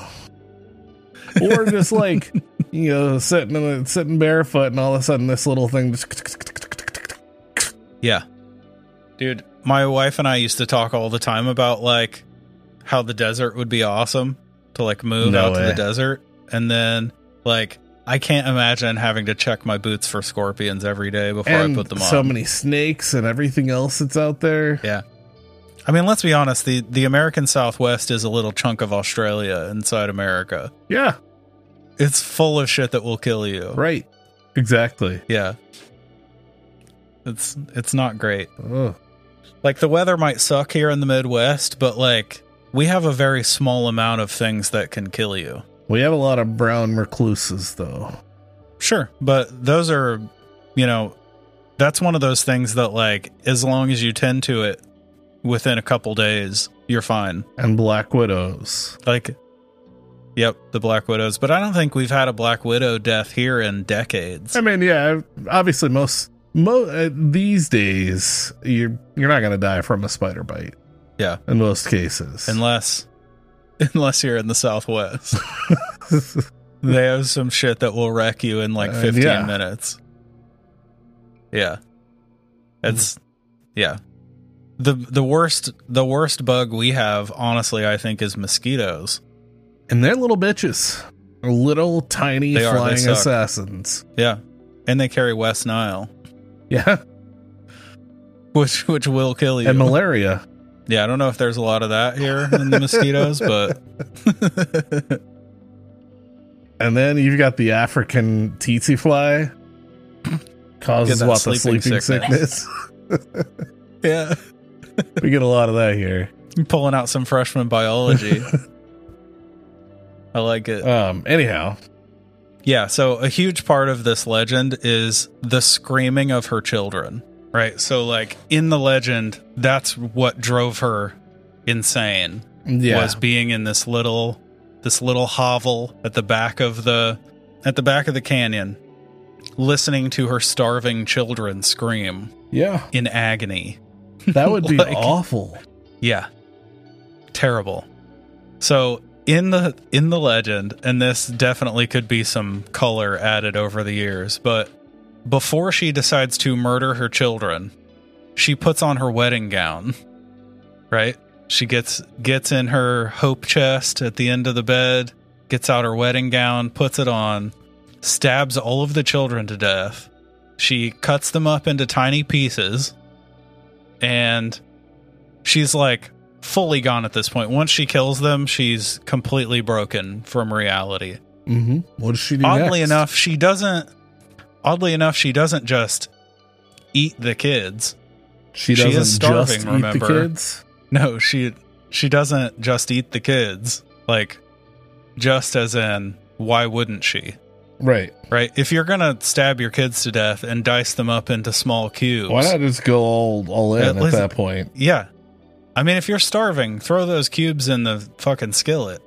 Or just like you know, sitting in sitting barefoot, and all of a sudden this little thing just. Yeah. Dude, my wife and I used to talk all the time about like how the desert would be awesome to like move No out to the desert. And then like I can't imagine having to check my boots for scorpions every day before And I put them on. so many snakes and everything else that's out there. Yeah. I mean, let's be honest, the, the American Southwest is a little chunk of Australia inside America. Yeah, It's full of shit that will kill you. right. Exactly. Yeah. It's it's not great. Ugh. Like the weather might suck here in the Midwest, but like we have a very small amount of things that can kill you. We have a lot of brown recluses, though. Sure, but those are, you know, that's one of those things that like as long as you tend to it within a couple days, you're fine. And black widows. Like Yep, the Black Widows, but I don't think we've had a Black Widow death here in decades. I mean, yeah, obviously most mo- uh, these days you're you're not going to die from a spider bite Yeah, in most cases. unless unless you're in the Southwest. they have some shit that will wreck you in like Uh, 15 yeah. minutes. Yeah. It's yeah. The the worst the worst bug we have honestly I think is mosquitoes. and they're little bitches. Little tiny They are, flying suck. assassins. Yeah. And they carry West Nile, Yeah. which which will kill you. And malaria. yeah, I don't know if there's a lot of that here in the mosquitoes, but And then you've got the African tsetse fly. Causes what the sleeping sleeping sickness. sickness. yeah. We get a lot of that here. I'm pulling out some freshman biology. I like it. Um. Anyhow, Yeah, so a huge part of this legend is the screaming of her children. right? So, like in the legend, that's what drove her insane Yeah. was being in this little this little hovel at the back of the at the back of the canyon, listening to her starving children scream yeah. in agony. That would be Like- awful. Yeah. Terrible. So in the in the legend, and this definitely could be some color added over the years, but before she decides to murder her children, she puts on her wedding gown. Right? She gets gets in her hope chest at the end of the bed, gets out her wedding gown, puts it on, stabs all of the children to death. She cuts them up into tiny pieces and she's like fully gone at this point. Once she kills them, she's completely broken from reality. Mm-hmm. What does she do Oddly next? enough, she doesn't. Oddly enough, she doesn't just eat the kids. she she doesn't is starving, just eat remember? the kids. No, she she doesn't just eat the kids. Like, just as in, why wouldn't she? Right. Right? If you're gonna stab your kids to death and dice them up into small cubes, Why not just go all all in at listen- that point? Yeah. I mean, if you're starving, throw those cubes in the fucking skillet.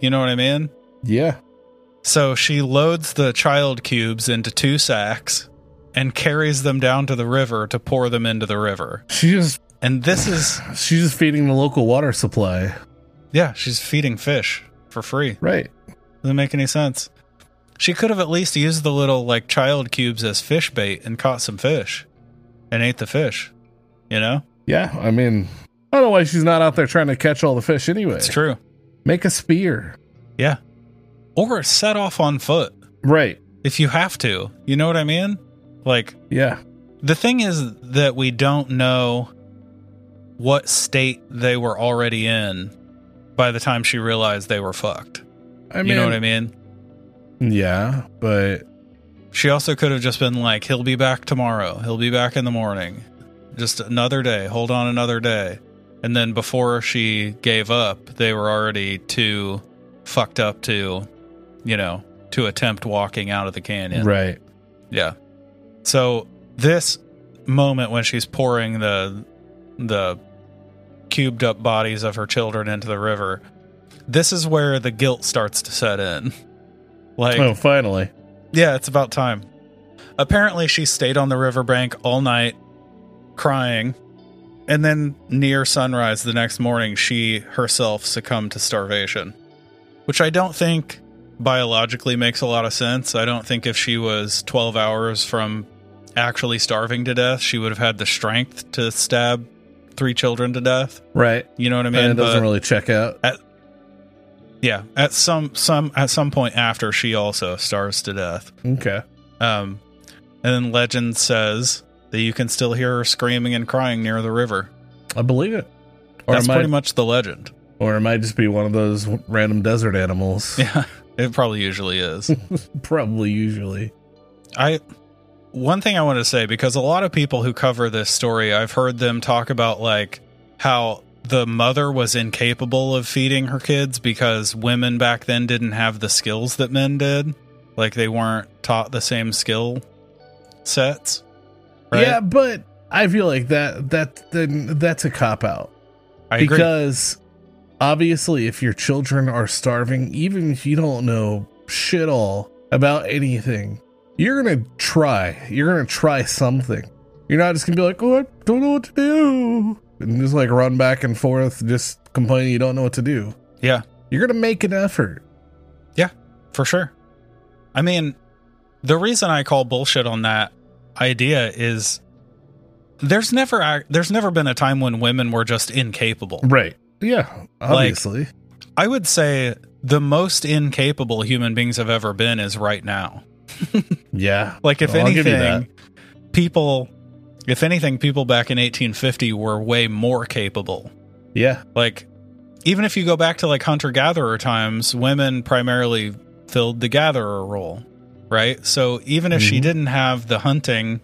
You know what I mean? Yeah. So she loads the child cubes into two sacks and carries them down to the river to pour them into the river. She just And this is, she's just feeding the local water supply. yeah, she's feeding fish for free. Right. Doesn't make any sense. She could have at least used the little like child cubes as fish bait and caught some fish and ate the fish. You know? Yeah. I mean, I don't know why she's not out there trying to catch all the fish anyway. It's true. Make a spear. Yeah. Or set off on foot Right. if you have to. You know what I mean? Like Yeah. the thing is that we don't know what state they were already in by the time she realized they were fucked. I mean, you know what I mean? Yeah, but She also could have just been like, he'll be back tomorrow. He'll be back in the morning. Just another day. Hold on another day. And then before she gave up, they were already too fucked up to, you know, to attempt walking out of the canyon. right. Yeah. So this moment when she's pouring the the cubed up bodies of her children into the river, this is where the guilt starts to set in. Like oh, finally. yeah, it's about time. Apparently, she stayed on the riverbank all night crying. And then, near sunrise the next morning, she herself succumbed to starvation, which I don't think biologically makes a lot of sense. I don't think if she was 12 hours from actually starving to death, she would have had the strength to stab three children to death. Right. You know what I mean? and it doesn't But- really check out. Yeah, at some some at some point after she also starves to death. Okay. Um, and then legend says that you can still hear her screaming and crying near the river. I believe it. Or That's pretty much the legend. or it might just be one of those random desert animals. Yeah, it probably usually is. Probably usually. I one thing I want to say because a lot of people who cover this story, I've heard them talk about like how the mother was incapable of feeding her kids because women back then didn't have the skills that men did. Like they weren't taught the same skill sets. Right? Yeah, but I feel like that that then that's a cop out. I agree. because obviously if your children are starving even if you don't know shit all about anything you're gonna try you're gonna try something you're not just gonna be like oh i don't know what to do and just like run back and forth just complaining you don't know what to do yeah. you're gonna make an effort Yeah, For sure. I mean, the reason I call bullshit on that idea is there's never there's never been a time when women were just incapable. right yeah obviously I would say the most incapable human beings have ever been is right now. yeah Like if you anything, people if anything people back in 1850 were way more capable. yeah Like even if you go back to like hunter gatherer times, women primarily filled the gatherer role, right? So even if she Mhm. didn't have the hunting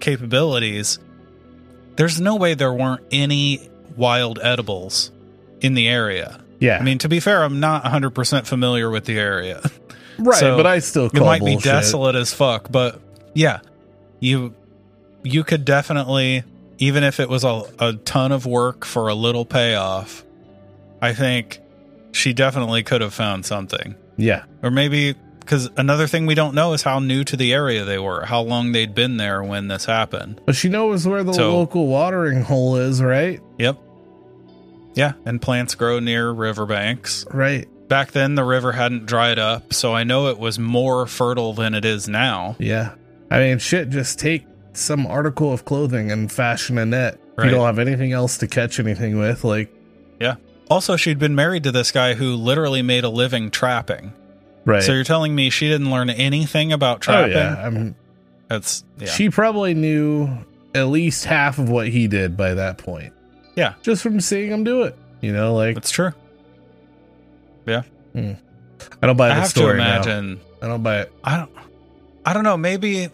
capabilities, there's no way there weren't any wild edibles in the area. yeah I mean, to be fair, I'm not 100% familiar with the area. right so but i still It might be bullshit. desolate as fuck, but yeah, you you could definitely, even if it was a, a ton of work for a little payoff, I think she definitely could have found something. Yeah. Or maybe because another thing we don't know is how new to the area they were, how long they'd been there when this happened. But she knows where the So- local watering hole is, right? Yep. Yeah, and plants grow near riverbanks. Right. Back then, the river hadn't dried up, so I know it was more fertile than it is now. Yeah. I mean, shit, just take some article of clothing and fashion a net. Right. you don't have anything else to catch anything with, like, Yeah. Also, she'd been married to this guy who literally made a living trapping. right. So you're telling me she didn't learn anything about trapping? oh, yeah. I'm, That's yeah. She probably knew at least half of what he did by that point. Yeah. Just from seeing him do it. You know, like, That's true. Yeah. Hmm. I don't buy I the have to story now. imagine. I don't buy it. I don't. I don't know. Maybe,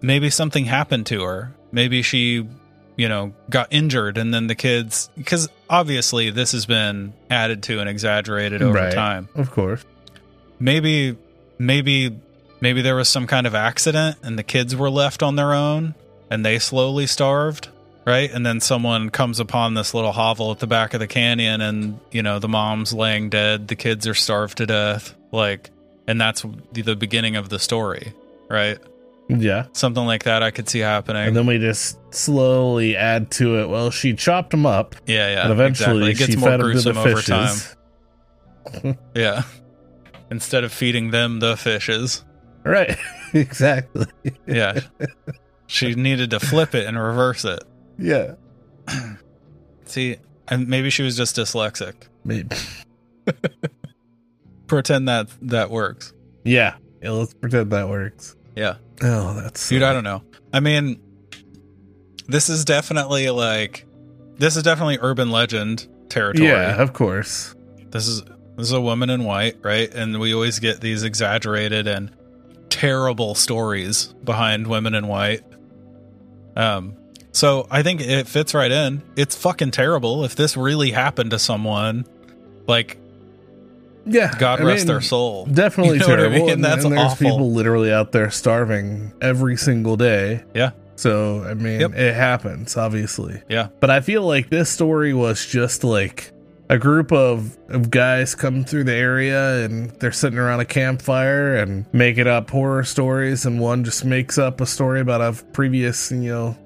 maybe something happened to her. Maybe she, you know, got injured, and then the kids. Because obviously, this has been added to and exaggerated over Right. time. Of course. Maybe, maybe, maybe there was some kind of accident, and the kids were left on their own, and they slowly starved. Right. And then someone comes upon this little hovel at the back of the canyon, and, you know, the mom's laying dead, the kids are starved to death. Like, and that's the the beginning of the story. Right. Yeah. Something like that I could see happening. And then we just slowly add to it. Well, she chopped him up, yeah, yeah. and eventually exactly. It gets she more fed him to the over time. fishes. Yeah. Instead of feeding them the fishes. Right. exactly. Yeah. she needed to flip it and reverse it. Yeah. See, and maybe she was just dyslexic. Maybe. Pretend that that works. Yeah. Yeah. Let's pretend that works. Yeah. Oh, that's Dude, I don't know. I mean, this is definitely like this is definitely urban legend territory. Yeah, of course. This is this is a woman in white, right? And we always get these exaggerated and terrible stories behind women in white. Um so I think it fits right in. It's fucking terrible if this really happened to someone. Like Yeah. God I rest mean, their soul. Definitely You know what I terrible. mean? And, That's and there's awful. people literally out there starving every single day. Yeah. So, I mean, Yep. it happens, obviously. Yeah. But I feel like this story was just like a group of, of guys come through the area and they're sitting around a campfire and making up horror stories. And one just makes up a story about a previous, you know,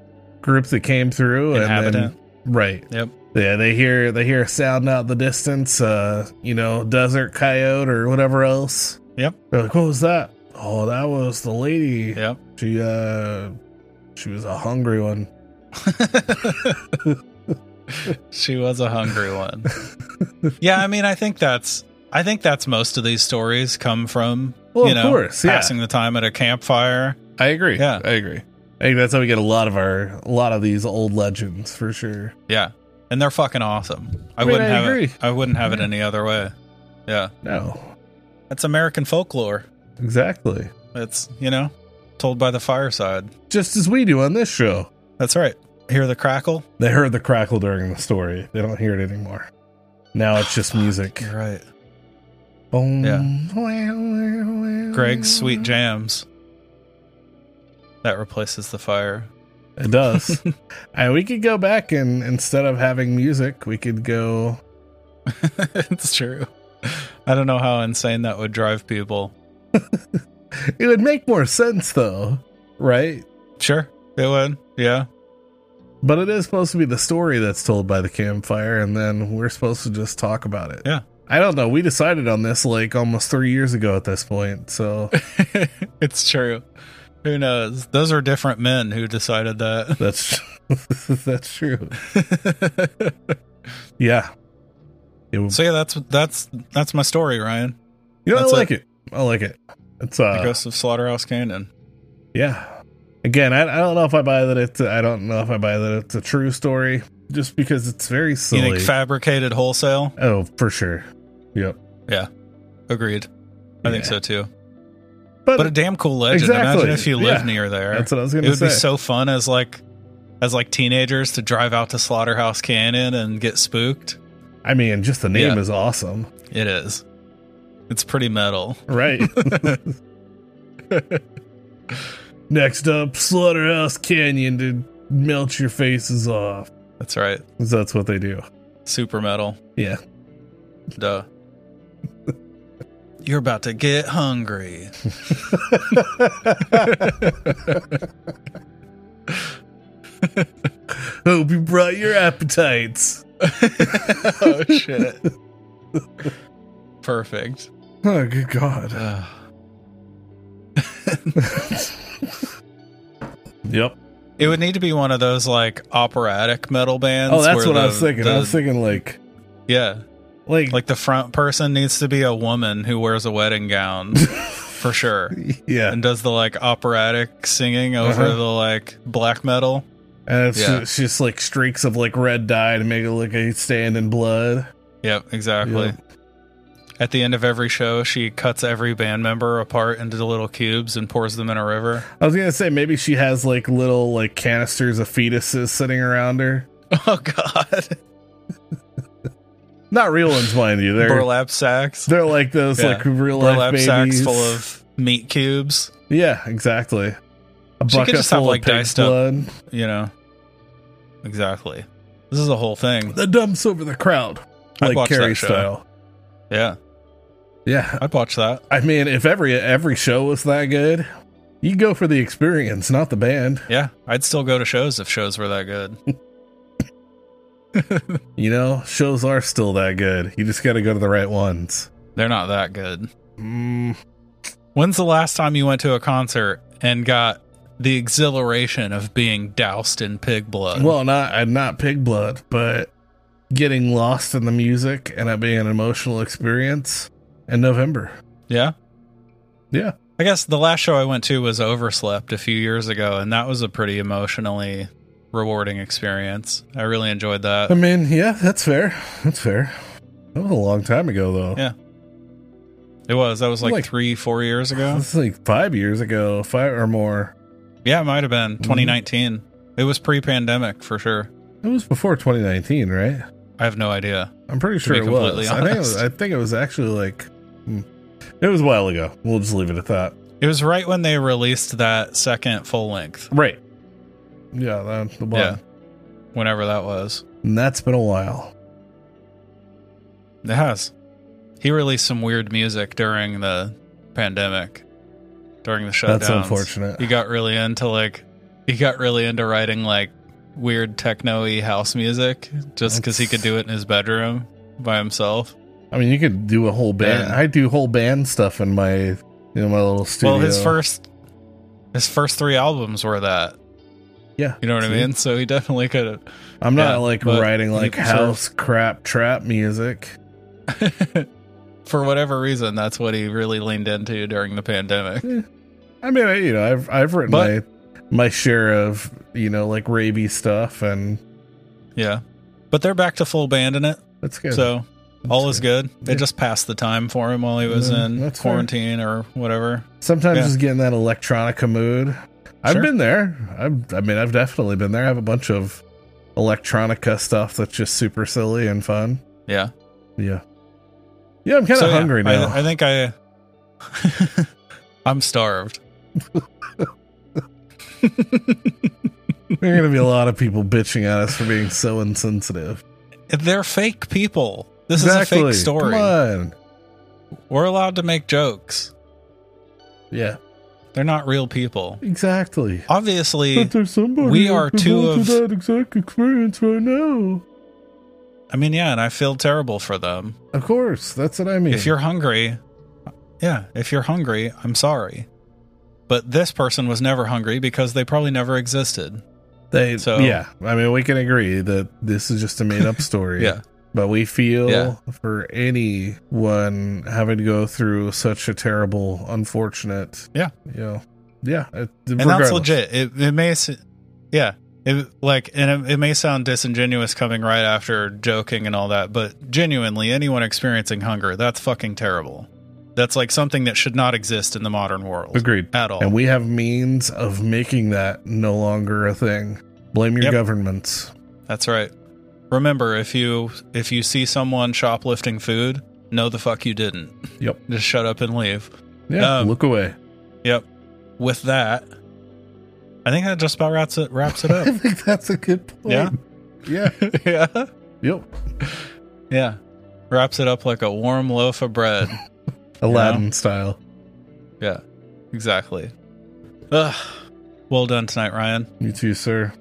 group that came through. And Inhabitant. then, right. Yep. Yeah, they hear they hear a sound out in the distance, uh, you know, desert coyote or whatever else. Yep. They're like, what was that? Oh, that was the lady. Yep. She uh she was a hungry one. she was a hungry one. yeah, I mean, I think that's I think that's most of these stories come from Well, you know course, yeah. passing the time at a campfire. I agree. Yeah. I agree. I think that's how we get a lot of our a lot of these old legends for sure. Yeah, and they're fucking awesome. I, I mean, wouldn't I have agree. it. I wouldn't have it any other way. Yeah, No. that's American folklore. Exactly. It's you know told by the fireside. Just as we do on this show. That's right. Hear the crackle. They heard the crackle during the story. They don't hear it anymore. Now it's just music. You're right. Boom. Yeah. Greg's sweet jams. That replaces the fire. It does. and we could go back and instead of having music, we could go. it's true. I don't know how insane that would drive people. It would make more sense though, right? Sure, it would. Yeah. But it is supposed to be the story that's told by the campfire, and then we're supposed to just talk about it. Yeah. I don't know. We decided on this like almost three years ago at this point. So it's true. Who knows? Those are different men who decided that. that's that's true. Yeah. Would- so yeah, that's that's that's my story, Ryan. you know, that's I like it. I like it. It's The uh, Ghost of Slaughterhouse Canyon. yeah. Again, I, I don't know if I buy that it's I don't know if I buy that it's a true story, just because it's very silly. You think fabricated wholesale? oh, for sure. Yep. Yeah, agreed. I think so too. But, But a damn cool legend. Exactly. Imagine if you lived Yeah. near there. that's what I was gonna say. It would be so fun as like as like teenagers to drive out to Slaughterhouse Canyon and get spooked. I mean, just the name Yeah. is awesome, It is. It's pretty metal. right? Next up, Slaughterhouse Canyon to melt your faces off. That's right. That's what they do. Super metal. Yeah. Duh. You're about to get hungry. Hope you brought your appetites. oh shit. Perfect. Oh, good God. Ugh. Yep. It would need to be one of those like operatic metal bands. Oh, that's what I was thinking. the- I was thinking like, yeah, like, like the front person needs to be a woman who wears a wedding gown for sure, yeah. and does the like operatic singing over Uh-huh. the like black metal. And it's Yeah. just, just like streaks of like red dye to make it look like he's stand in blood. Yep, exactly. Yeah. At the end of every show, she cuts every band member apart into little cubes and pours them in a river. I was gonna say maybe she has like little like canisters of fetuses sitting around her. Oh God! Not real ones, mind you. They're Burlap sacks, they're like those Yeah. like real life burlap babies. sacks full of meat cubes. yeah, exactly. A She could just have, like, diced up- blood. You know, exactly. This is a whole thing. The dumps over the crowd, I'd like Carrie style. Yeah, Yeah, I'd watch that. I mean, if every every show was that good, you go for the experience, not the band. Yeah, I'd still go to shows if shows were that good. You know, shows are still that good. You just got to go to the right ones. They're not that good. Mm, When's the last time you went to a concert and got the exhilaration of being doused in pig blood? well, not uh, not pig blood, but getting lost in the music and it being an emotional experience in November. yeah. Yeah, I guess the last show I went to was Overslept a few years ago, and that was a pretty emotionally rewarding experience. I really enjoyed that. I mean, yeah, that's fair. That's fair. That was a long time ago, though. Yeah. It was. That was like, Like- three, four years ago. Is like five years ago, five or more. Yeah, it might have been Mm-hmm. 2019. It was pre pandemic for sure. It was before 2019, right? I have no idea. I'm pretty sure it was. I think it was. I think it was actually like. hmm. It was a while ago. We'll just leave it at that. It was right when they released that second full length, Right. Yeah, that, the one. Yeah. whenever that was. And that's been a while. It has. He released some weird music during the pandemic, during the shutdown. That's unfortunate. He got really into like, he got really into writing like weird techno-y house music just because he could do it in his bedroom by himself. I mean, you could do a whole band. Yeah. I do whole band stuff in my, you know, my little studio. Well, his first, his first three albums were that. Yeah, You know what I mean? So he definitely could have. I'm not Yeah, like writing like house crap trap music. For whatever reason, that's what he really leaned into during the pandemic. Eh, I mean, I, you know, I've I've written But- my my share of you know like rabies stuff, and Yeah. But they're back to full band in it. that's good. So all That's is good. It Yeah. just passed the time for him while he was Yeah, in that's fair. quarantine or whatever. Sometimes Yeah. just getting that electronica mood. I've Sure. been there. I've, I mean, I've definitely been there. I have a bunch of electronica stuff that's just super silly and fun. Yeah. Yeah. Yeah, I'm kind of So, yeah, hungry I- now. I, think I. I'm starved. there are going to be a lot of people bitching at us for being so insensitive. They're fake people. This exactly. is a fake story. Come on. We're allowed to make jokes. Yeah, They're not real people. exactly. Obviously, there's somebody we are two of- that exact experience right now. I mean, yeah, and I feel terrible for them. Of course, that's what I mean. If you're hungry, yeah, if you're hungry, I'm sorry. But this person was never hungry because they probably never existed. they, so- yeah, I mean, we can agree that this is just a made up story. Yeah. But we feel Yeah. for anyone having to go through such a terrible, unfortunate, Yeah. you know, yeah, it, and that's legit. It, it may, yeah, it, like, and it, it may sound disingenuous coming right after joking and all that, but genuinely, anyone experiencing hunger, that's fucking terrible. That's like something that should not exist in the modern world. Agreed. At all. And we have means of making that no longer a thing. Blame your Yep. governments. That's right. Remember, if you if you see someone shoplifting food, know the fuck you didn't. Yep. Just shut up and leave. Yeah. Um, look away. Yep. With that, I think that just about wraps it wraps it up. I think that's a good point. Yeah? Yeah. yeah. Yep. Yeah. Wraps it up like a warm loaf of bread. Aladdin style. Yeah. Exactly. Ugh. Well done tonight, Ryan. You too, sir.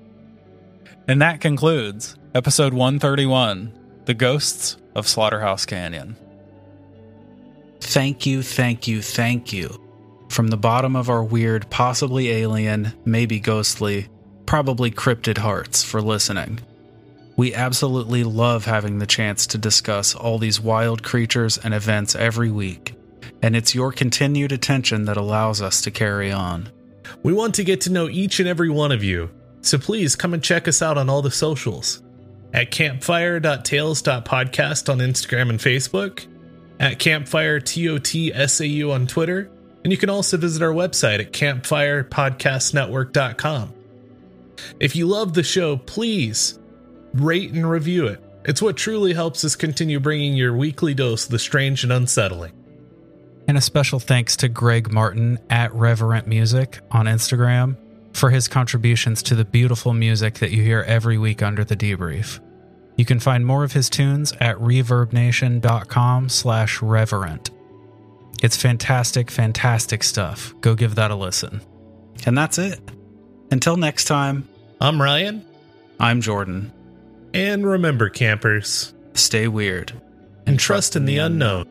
And that concludes episode 131 The Ghosts of Slaughterhouse Canyon. Thank you, thank you, thank you. From the bottom of our weird, possibly alien, maybe ghostly, probably cryptid hearts for listening. We absolutely love having the chance to discuss all these wild creatures and events every week, and it's your continued attention that allows us to carry on. We want to get to know each and every one of you, so please come and check us out on all the socials at campfire.tales.podcast on Instagram and Facebook, at campfire TOTSAU on Twitter, and you can also visit our website at campfirepodcastnetwork.com. If you love the show, please rate and review it. It's what truly helps us continue bringing your weekly dose of the strange and unsettling. And a special thanks to Greg Martin at Reverent Music on Instagram for his contributions to the beautiful music that you hear every week under the debrief. You can find more of his tunes at reverbnation.com slash reverent. It's fantastic, fantastic stuff. Go give that a listen. And that's it. Until next time, I'm Ryan, I'm Jordan. and remember, campers, Stay weird. and trust in the unknown.